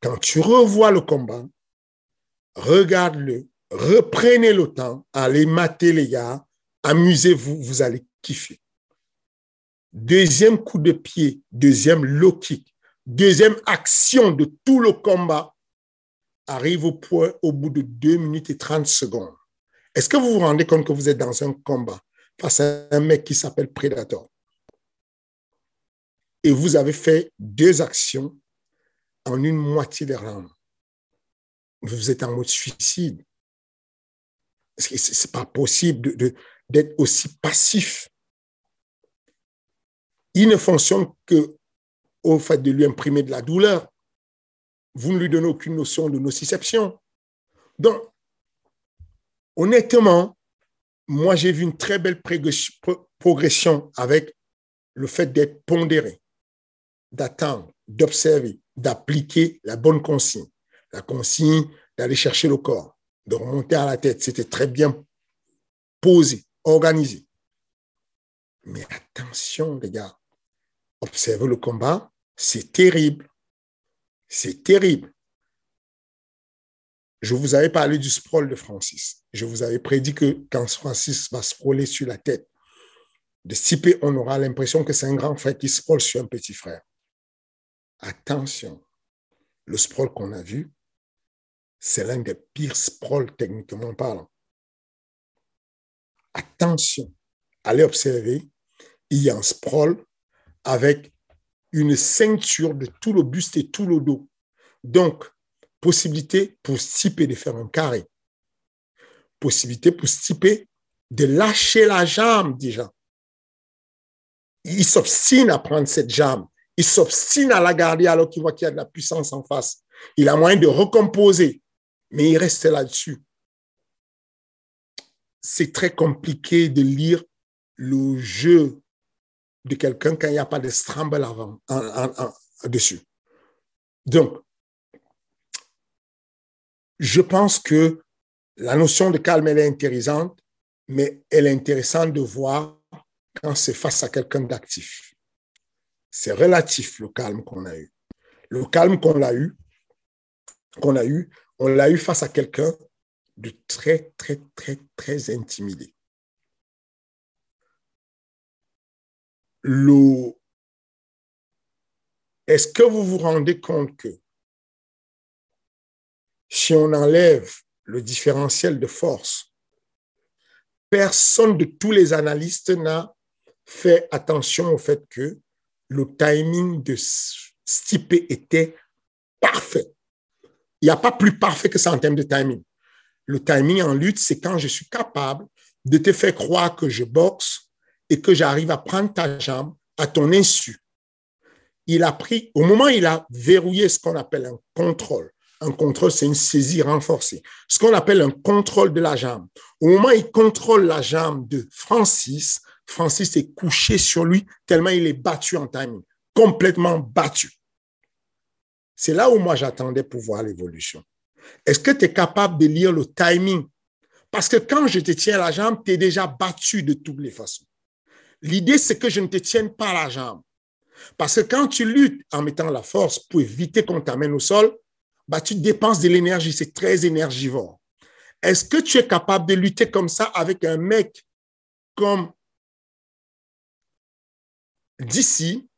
Quand tu revois le combat, regarde-le, reprenez le temps, allez mater les gars, amusez-vous, vous allez kiffer. Deuxième coup de pied, deuxième low kick, deuxième action de tout le combat arrive au point au bout de 2 minutes et 30 secondes. Est-ce que vous vous rendez compte que vous êtes dans un combat face à un mec qui s'appelle Predator et vous avez fait deux actions en une moitié des rounds. Vous êtes en mode suicide. Ce n'est pas possible d'être aussi passif? Il ne fonctionne que au fait de lui imprimer de la douleur. Vous ne lui donnez aucune notion de nociception. Donc, honnêtement, moi, j'ai vu une très belle progression avec le fait d'être pondéré, d'attendre, d'observer, d'appliquer la bonne consigne. La consigne d'aller chercher le corps, de remonter à la tête. C'était très bien posé, organisé. Mais attention, les gars, observez le combat, c'est terrible. C'est terrible. Je vous avais parlé du sprawl de Francis. Je vous avais prédit que quand Francis va sprawler sur la tête de Stipe, on aura l'impression que c'est un grand frère qui sprawl sur un petit frère. Attention, le sprawl qu'on a vu, c'est l'un des pires sprawls techniquement parlant. Attention, allez observer, il y a un sprawl avec une ceinture de tout le buste et tout le dos. Donc, possibilité pour Stipe de faire un carré. Possibilité pour Stipe de lâcher la jambe déjà. Il s'obstine à prendre cette jambe. Il s'obstine à la garder alors qu'il voit qu'il y a de la puissance en face. Il a moyen de recomposer, mais il reste là-dessus. C'est très compliqué de lire le jeu de quelqu'un quand il n'y a pas de stramble avant, dessus. Donc, je pense que la notion de calme, elle est intéressante, mais elle est intéressante de voir quand c'est face à quelqu'un d'actif. C'est relatif le calme qu'on a eu. Le calme qu'on a eu, qu'on a eu, on l'a eu face à quelqu'un de très, très, très, très intimidé. Est-ce que vous vous rendez compte que si on enlève le différentiel de force, personne de tous les analystes n'a fait attention au fait que le timing de Stipe était parfait. Il n'y a pas plus parfait que ça en termes de timing. Le timing en lutte, c'est quand je suis capable de te faire croire que je boxe et que j'arrive à prendre ta jambe à ton insu. Il a pris, au moment où il a verrouillé ce qu'on appelle un contrôle, un contrôle, c'est une saisie renforcée. Ce qu'on appelle un contrôle de la jambe. Au moment où il contrôle la jambe de Francis, Francis est couché sur lui tellement il est battu en timing, complètement battu. C'est là où moi j'attendais pour voir l'évolution. Est-ce que tu es capable de lire le timing? Parce que quand je te tiens la jambe, tu es déjà battu de toutes les façons. L'idée, c'est que je ne te tienne pas la jambe. Parce que quand tu luttes en mettant la force pour éviter qu'on t'amène au sol, bah, tu dépenses de l'énergie, c'est très énergivore. Est-ce que tu es capable de lutter comme ça avec un mec comme d'ici,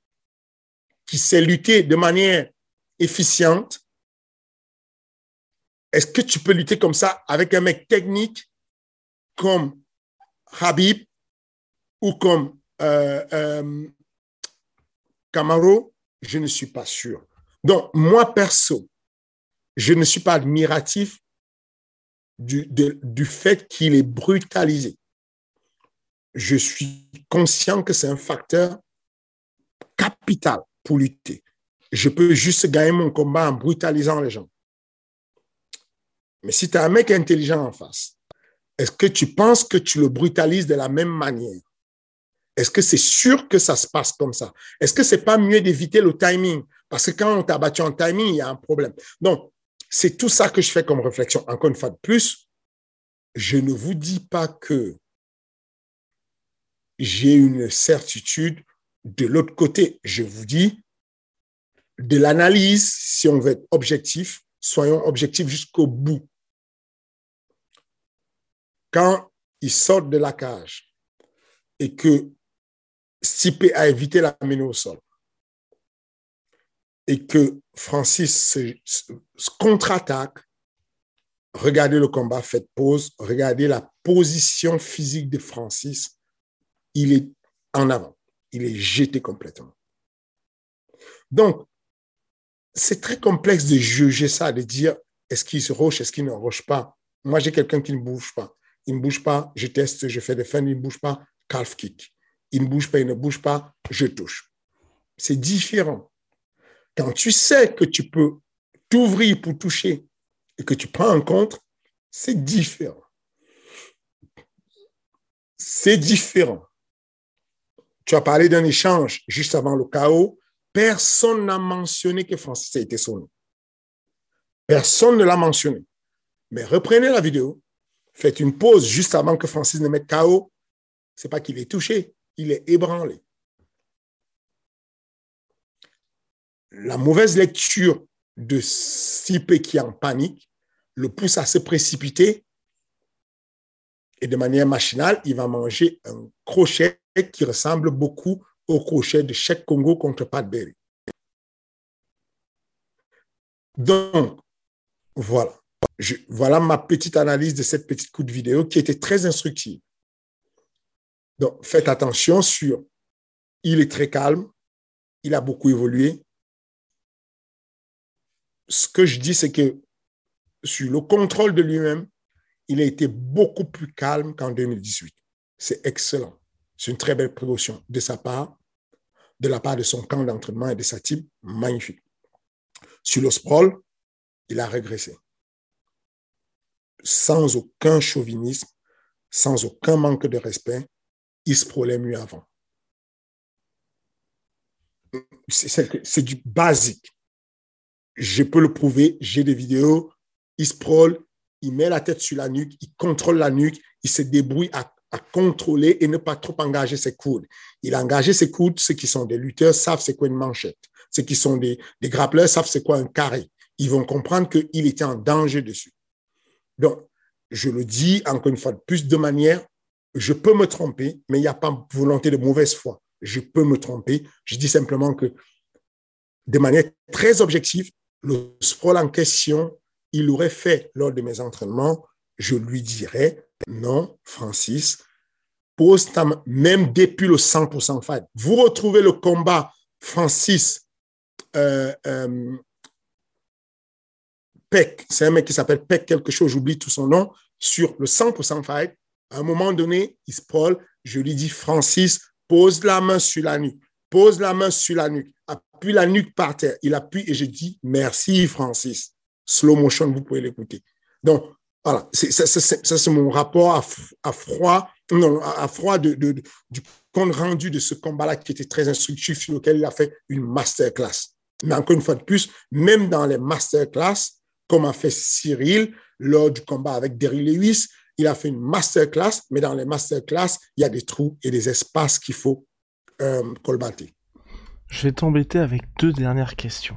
qui sait lutter de manière efficiente? Est-ce que tu peux lutter comme ça avec un mec technique comme Habib ou comme euh, euh, Camaro? Je ne suis pas sûr. Donc, moi, perso, je ne suis pas admiratif du, du fait qu'il est brutalisé. Je suis conscient que c'est un facteur capital pour lutter. Je peux juste gagner mon combat en brutalisant les gens. Mais si tu as un mec intelligent en face, est-ce que tu penses que tu le brutalises de la même manière? Est-ce que c'est sûr que ça se passe comme ça? Est-ce que c'est pas mieux d'éviter le timing? Parce que quand on t'a battu en timing, il y a un problème. Donc, c'est tout ça que je fais comme réflexion. Encore une fois de plus, je ne vous dis pas que j'ai une certitude de l'autre côté. Je vous dis de l'analyse, si on veut être objectif, soyons objectifs jusqu'au bout. Quand il sort de la cage et que Stipe a évité la mener au sol, et que Francis se, contre-attaque, regardez le combat, faites pause, regardez la position physique de Francis, il est en avant, il est jeté complètement. Donc, c'est très complexe de juger ça, de dire est-ce qu'il se roche, est-ce qu'il ne roche pas? Moi, j'ai quelqu'un qui ne bouge pas. Il ne bouge pas, je teste, je fais des feintes, il ne bouge pas, calf kick. Il ne bouge pas, il ne bouge pas, je touche. C'est différent. Quand tu sais que tu peux t'ouvrir pour toucher et que tu prends en compte, c'est différent. c'est différent. Tu as parlé d'un échange juste avant le chaos. Personne n'a mentionné que Francis a été sonné. Personne ne l'a mentionné. Mais reprenez la vidéo, faites une pause juste avant que Francis ne mette KO. C'est pas qu'il est touché, il est ébranlé. La mauvaise lecture de Sipe qui est en panique le pousse à se précipiter et de manière machinale, il va manger un crochet qui ressemble beaucoup au crochet de Cheikh Congo contre Pat Berry. Donc, voilà. voilà ma petite analyse de cette petite coup de vidéo qui était très instructive. Donc, faites attention sur, il est très calme, il a beaucoup évolué. Ce que je dis, c'est que sur le contrôle de lui-même, il a été beaucoup plus calme qu'en 2018. C'est excellent. C'est une très belle précaution de sa part, de la part de son camp d'entraînement et de sa team. Magnifique. Sur le sprawl, il a régressé. Sans aucun chauvinisme, sans aucun manque de respect, il se prolait mieux avant. C'est du basique. Je peux le prouver, j'ai des vidéos, il sprawl, il met la tête sur la nuque, il contrôle la nuque, il se débrouille à, contrôler et ne pas trop engager ses coudes. Il a engagé ses coudes, ceux qui sont des lutteurs savent c'est quoi une manchette. Ceux qui sont des, des grappleurs savent c'est quoi un carré. Ils vont comprendre qu'il était en danger dessus. Donc, je le dis encore une fois plus de manière, je peux me tromper, mais il n'y a pas volonté de mauvaise foi. Je peux me tromper. Je dis simplement que de manière très objective, le sprawl en question il aurait fait lors de mes entraînements, je lui dirais, non, Francis, pose ta main, même depuis le 100% fight. Vous retrouvez le combat Francis euh, euh, Peck, c'est un mec qui s'appelle Peck quelque chose, j'oublie tout son nom, sur le 100% fight. À un moment donné, il se je lui dis, Francis, pose la main sur la nuque, pose la main sur la nuque, la nuque par terre. Il appuie et je dis, merci Francis slow motion, vous pouvez l'écouter. Donc, voilà, ça, c'est mon rapport à, froid, non, à, froid du compte rendu de ce combat-là qui était très instructif, sur lequel il a fait une masterclass. Mais encore une fois de plus, même dans les masterclass, comme a fait Cyril lors du combat avec Derry Lewis, il a fait une masterclass, mais dans les masterclass, il y a des trous et des espaces qu'il faut euh. Je vais t'embêter avec deux dernières questions.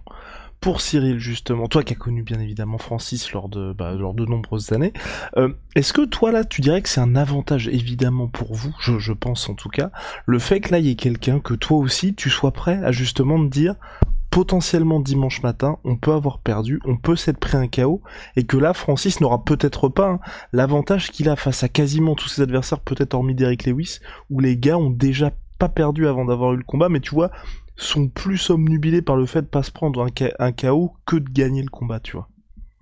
Pour Cyril justement, toi qui as connu bien évidemment Francis lors de, bah, nombreuses années, euh, est-ce que toi là tu dirais que c'est un avantage évidemment pour vous, je, je, pense en tout cas, le fait que là il y ait quelqu'un que toi aussi tu sois prêt à justement te dire potentiellement dimanche matin on peut avoir perdu, on peut s'être pris un chaos et que là Francis n'aura peut-être pas hein, l'avantage qu'il a face à quasiment tous ses adversaires, peut-être hormis Derek Lewis, où les gars ont déjà pas perdu avant d'avoir eu le combat, mais tu vois, sont plus omnubilés par le fait de pas se prendre un, un KO que de gagner le combat, tu vois.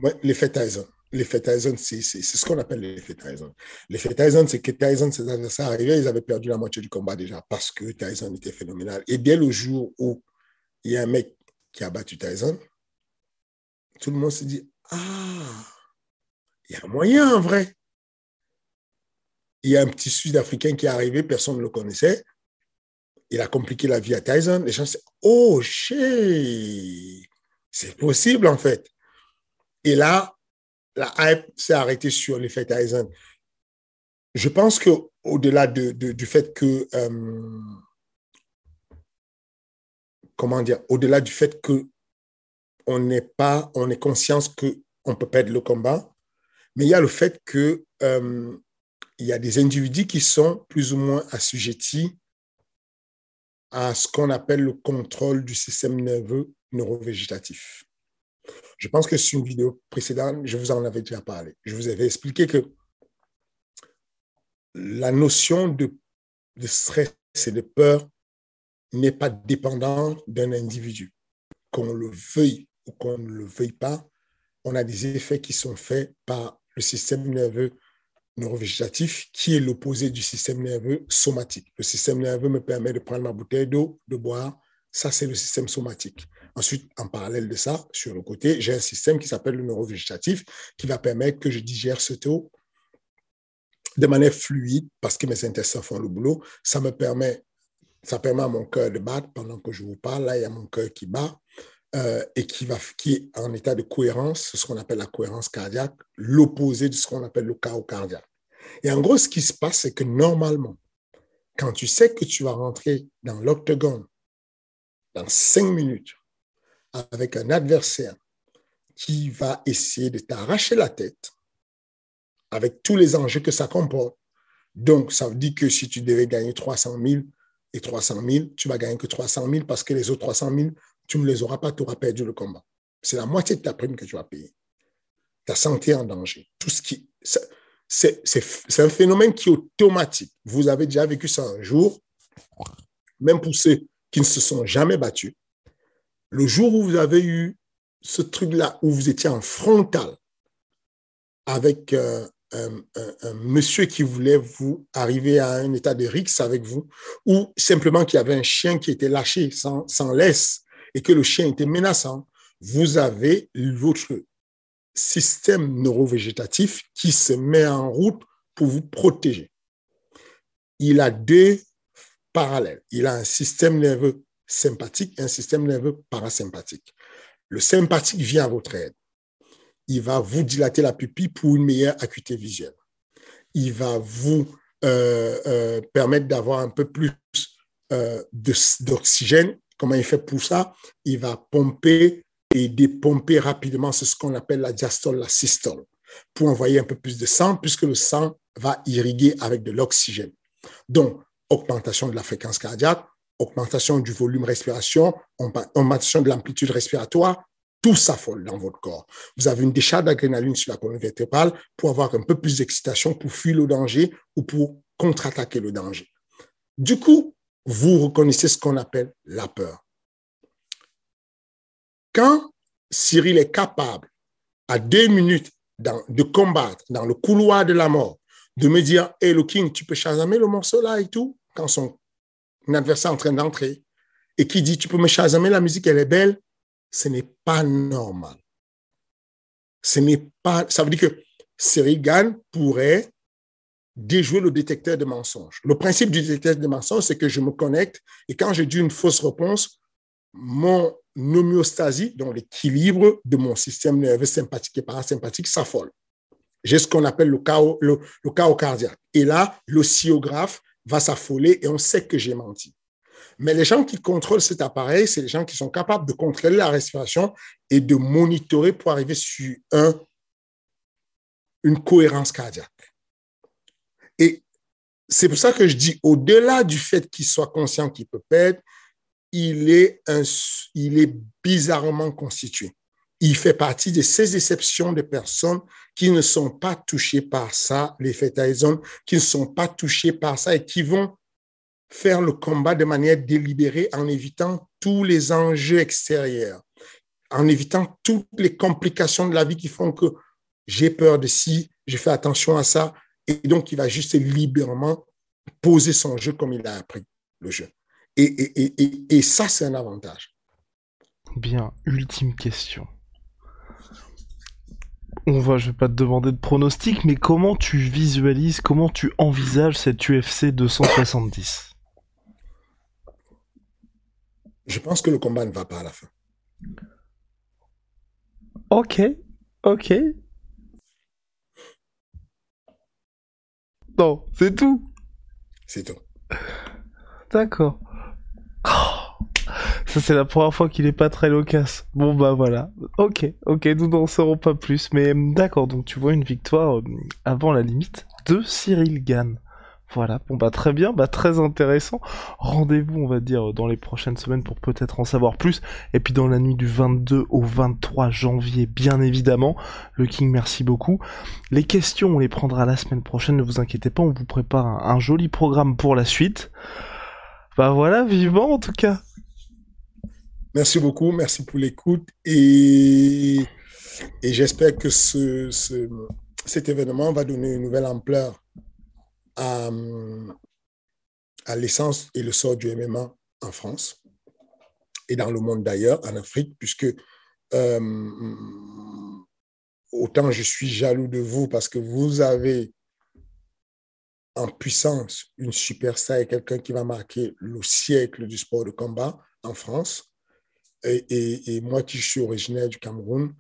Ouais, l'effet Tyson. L'effet Tyson, c'est ce qu'on appelle l'effet Tyson. L'effet Tyson, c'est que Tyson, adversaires arrivaient, ils avaient perdu la moitié du combat déjà parce que Tyson était phénoménal. Et dès le jour où il y a un mec qui a battu Tyson, tout le monde se dit Ah, il y a un moyen en vrai. Il y a un petit Sud-Africain qui est arrivé, personne ne le connaissait il a compliqué la vie à Tyson. Les gens disent, oh, shit, c'est possible en fait. Et là, la hype s'est arrêtée sur l'effet Tyson. Je pense que au-delà de, du fait que, euh, comment dire, au-delà du fait que on n'est pas, on est conscience que on peut perdre le combat, mais il y a le fait que euh, il y a des individus qui sont plus ou moins assujettis à ce qu'on appelle le contrôle du système nerveux neurovégétatif. Je pense que sur une vidéo précédente, je vous en avais déjà parlé. Je vous avais expliqué que la notion de, de stress et de peur n'est pas dépendante d'un individu. Qu'on le veuille ou qu'on ne le veuille pas, on a des effets qui sont faits par le système nerveux neurovégétatif qui est l'opposé du système nerveux somatique. Le système nerveux me permet de prendre ma bouteille d'eau, de boire. Ça, c'est le système somatique. Ensuite, en parallèle de ça, sur le côté, j'ai un système qui s'appelle le neurovégétatif qui va permettre que je digère cette eau de manière fluide parce que mes intestins font le boulot. Ça me permet, ça permet à mon cœur de battre pendant que je vous parle. Là, il y a mon cœur qui bat euh, et qui, va, qui est en état de cohérence, ce qu'on appelle la cohérence cardiaque, l'opposé de ce qu'on appelle le chaos cardiaque. Et en gros, ce qui se passe, c'est que normalement, quand tu sais que tu vas rentrer dans l'octogone dans cinq minutes avec un adversaire qui va essayer de t'arracher la tête avec tous les enjeux que ça comporte. Donc, ça veut dire que si tu devais gagner 300 000 et 300 000, tu vas gagner que 300 000 parce que les autres 300 000, tu ne les auras pas, tu auras perdu le combat. C'est la moitié de ta prime que tu vas payer. Ta santé en danger. Tout ce qui. C'est un phénomène qui est automatique. Vous avez déjà vécu ça un jour, même pour ceux qui ne se sont jamais battus. Le jour où vous avez eu ce truc-là, où vous étiez en frontal avec euh, un, monsieur qui voulait vous arriver à un état de rixe avec vous, ou simplement qu'il y avait un chien qui était lâché sans laisse et que le chien était menaçant, vous avez votre système neurovégétatif qui se met en route pour vous protéger. Il a deux parallèles. Il a un système nerveux sympathique et un système nerveux parasympathique. Le sympathique vient à votre aide. Il va vous dilater la pupille pour une meilleure acuité visuelle. Il va vous euh, euh, permettre d'avoir un peu plus euh, d'oxygène. Comment il fait pour ça Il va pomper et dépomper rapidement, c'est ce qu'on appelle la diastole, la systole, pour envoyer un peu plus de sang, puisque le sang va irriguer avec de l'oxygène. Donc, augmentation de la fréquence cardiaque, augmentation du volume respiration, augmentation de l'amplitude respiratoire, tout s'affole dans votre corps. Vous avez une décharge d'adrénaline sur la colonne vertébrale pour avoir un peu plus d'excitation, pour fuir le danger ou pour contre-attaquer le danger. Du coup, vous reconnaissez ce qu'on appelle la peur. Quand Cyril est capable, à deux minutes de combattre dans le couloir de la mort, de me dire, hey, le King, tu peux chasamer le morceau là et tout, quand son adversaire est en train d'entrer, et qui dit, tu peux me chasamer, la musique, elle est belle, ce n'est pas normal. Ce n'est pas, ça veut dire que Cyril Gann pourrait déjouer le détecteur de mensonges. Le principe du détecteur de mensonges, c'est que je me connecte et quand j'ai dit une fausse réponse, mon homéostasie, donc l'équilibre de mon système nerveux sympathique et parasympathique, s'affole. J'ai ce qu'on appelle le chaos, le, chaos cardiaque. Et là, l'oscillographe va s'affoler et on sait que j'ai menti. Mais les gens qui contrôlent cet appareil, c'est les gens qui sont capables de contrôler la respiration et de monitorer pour arriver sur un, une cohérence cardiaque. C'est pour ça que je dis, au-delà du fait qu'il soit conscient qu'il peut perdre, il est, bizarrement constitué. Il fait partie de ces exceptions de personnes qui ne sont pas touchées par ça, l'effet Tyson, qui ne sont pas touchées par ça et qui vont faire le combat de manière délibérée en évitant tous les enjeux extérieurs, en évitant toutes les complications de la vie qui font que j'ai peur de ci, je fais attention à ça, et donc il va juste librement poser son jeu comme il a appris le jeu. Et, ça, c'est un avantage. Bien, ultime question. On va, je vais pas te demander de pronostic, mais comment tu visualises, comment tu envisages cette UFC 270 Je pense que le combat ne va pas à la fin. Ok, ok. Non, c'est tout. C'est tout. D'accord. Ça, c'est la première fois qu'il est pas très loquace. Bon, bah voilà. Ok, ok, nous n'en saurons pas plus. Mais d'accord, donc tu vois une victoire euh, avant la limite de Cyril Gann. Voilà, bon bah très bien, bah très intéressant. Rendez-vous, on va dire, dans les prochaines semaines pour peut-être en savoir plus. Et puis dans la nuit du 22 au 23 janvier, bien évidemment. Le King, merci beaucoup. Les questions, on les prendra la semaine prochaine, ne vous inquiétez pas, on vous prépare un joli programme pour la suite. Bah voilà, vivant en tout cas. Merci beaucoup, merci pour l'écoute et, j'espère que ce, cet événement va donner une nouvelle ampleur à, à l'essence et le sort du MMA en France et dans le monde d'ailleurs, en Afrique, puisque euh, autant je suis jaloux de vous parce que vous avez en puissance une superstar et quelqu'un qui va marquer le siècle du sport de combat en France. Et, moi qui suis originaire du Cameroun,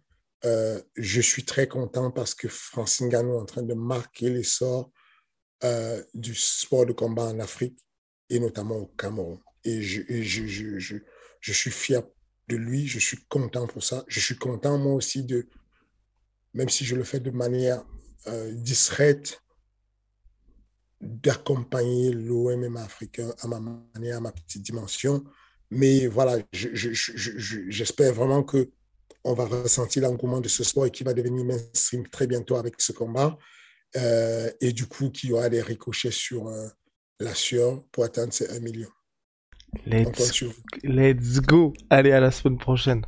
euh, je suis très content parce que Francine Gano est en train de marquer l'essor euh, du sport de combat en Afrique et notamment au Cameroun. Et je, je, je, je, suis fier de lui, je suis content pour ça. Je suis content moi aussi de, même si je le fais de manière euh, discrète, d'accompagner l'OMM africain à ma manière, à ma petite dimension. Mais voilà, j'espère vraiment que on va ressentir l'engouement de ce sport et qui va devenir mainstream très bientôt avec ce combat. Euh, et du coup, qu'il y aura des ricochets sur euh, la sueur pour atteindre ces 1 million. Let's, let's go. Allez, à la semaine prochaine.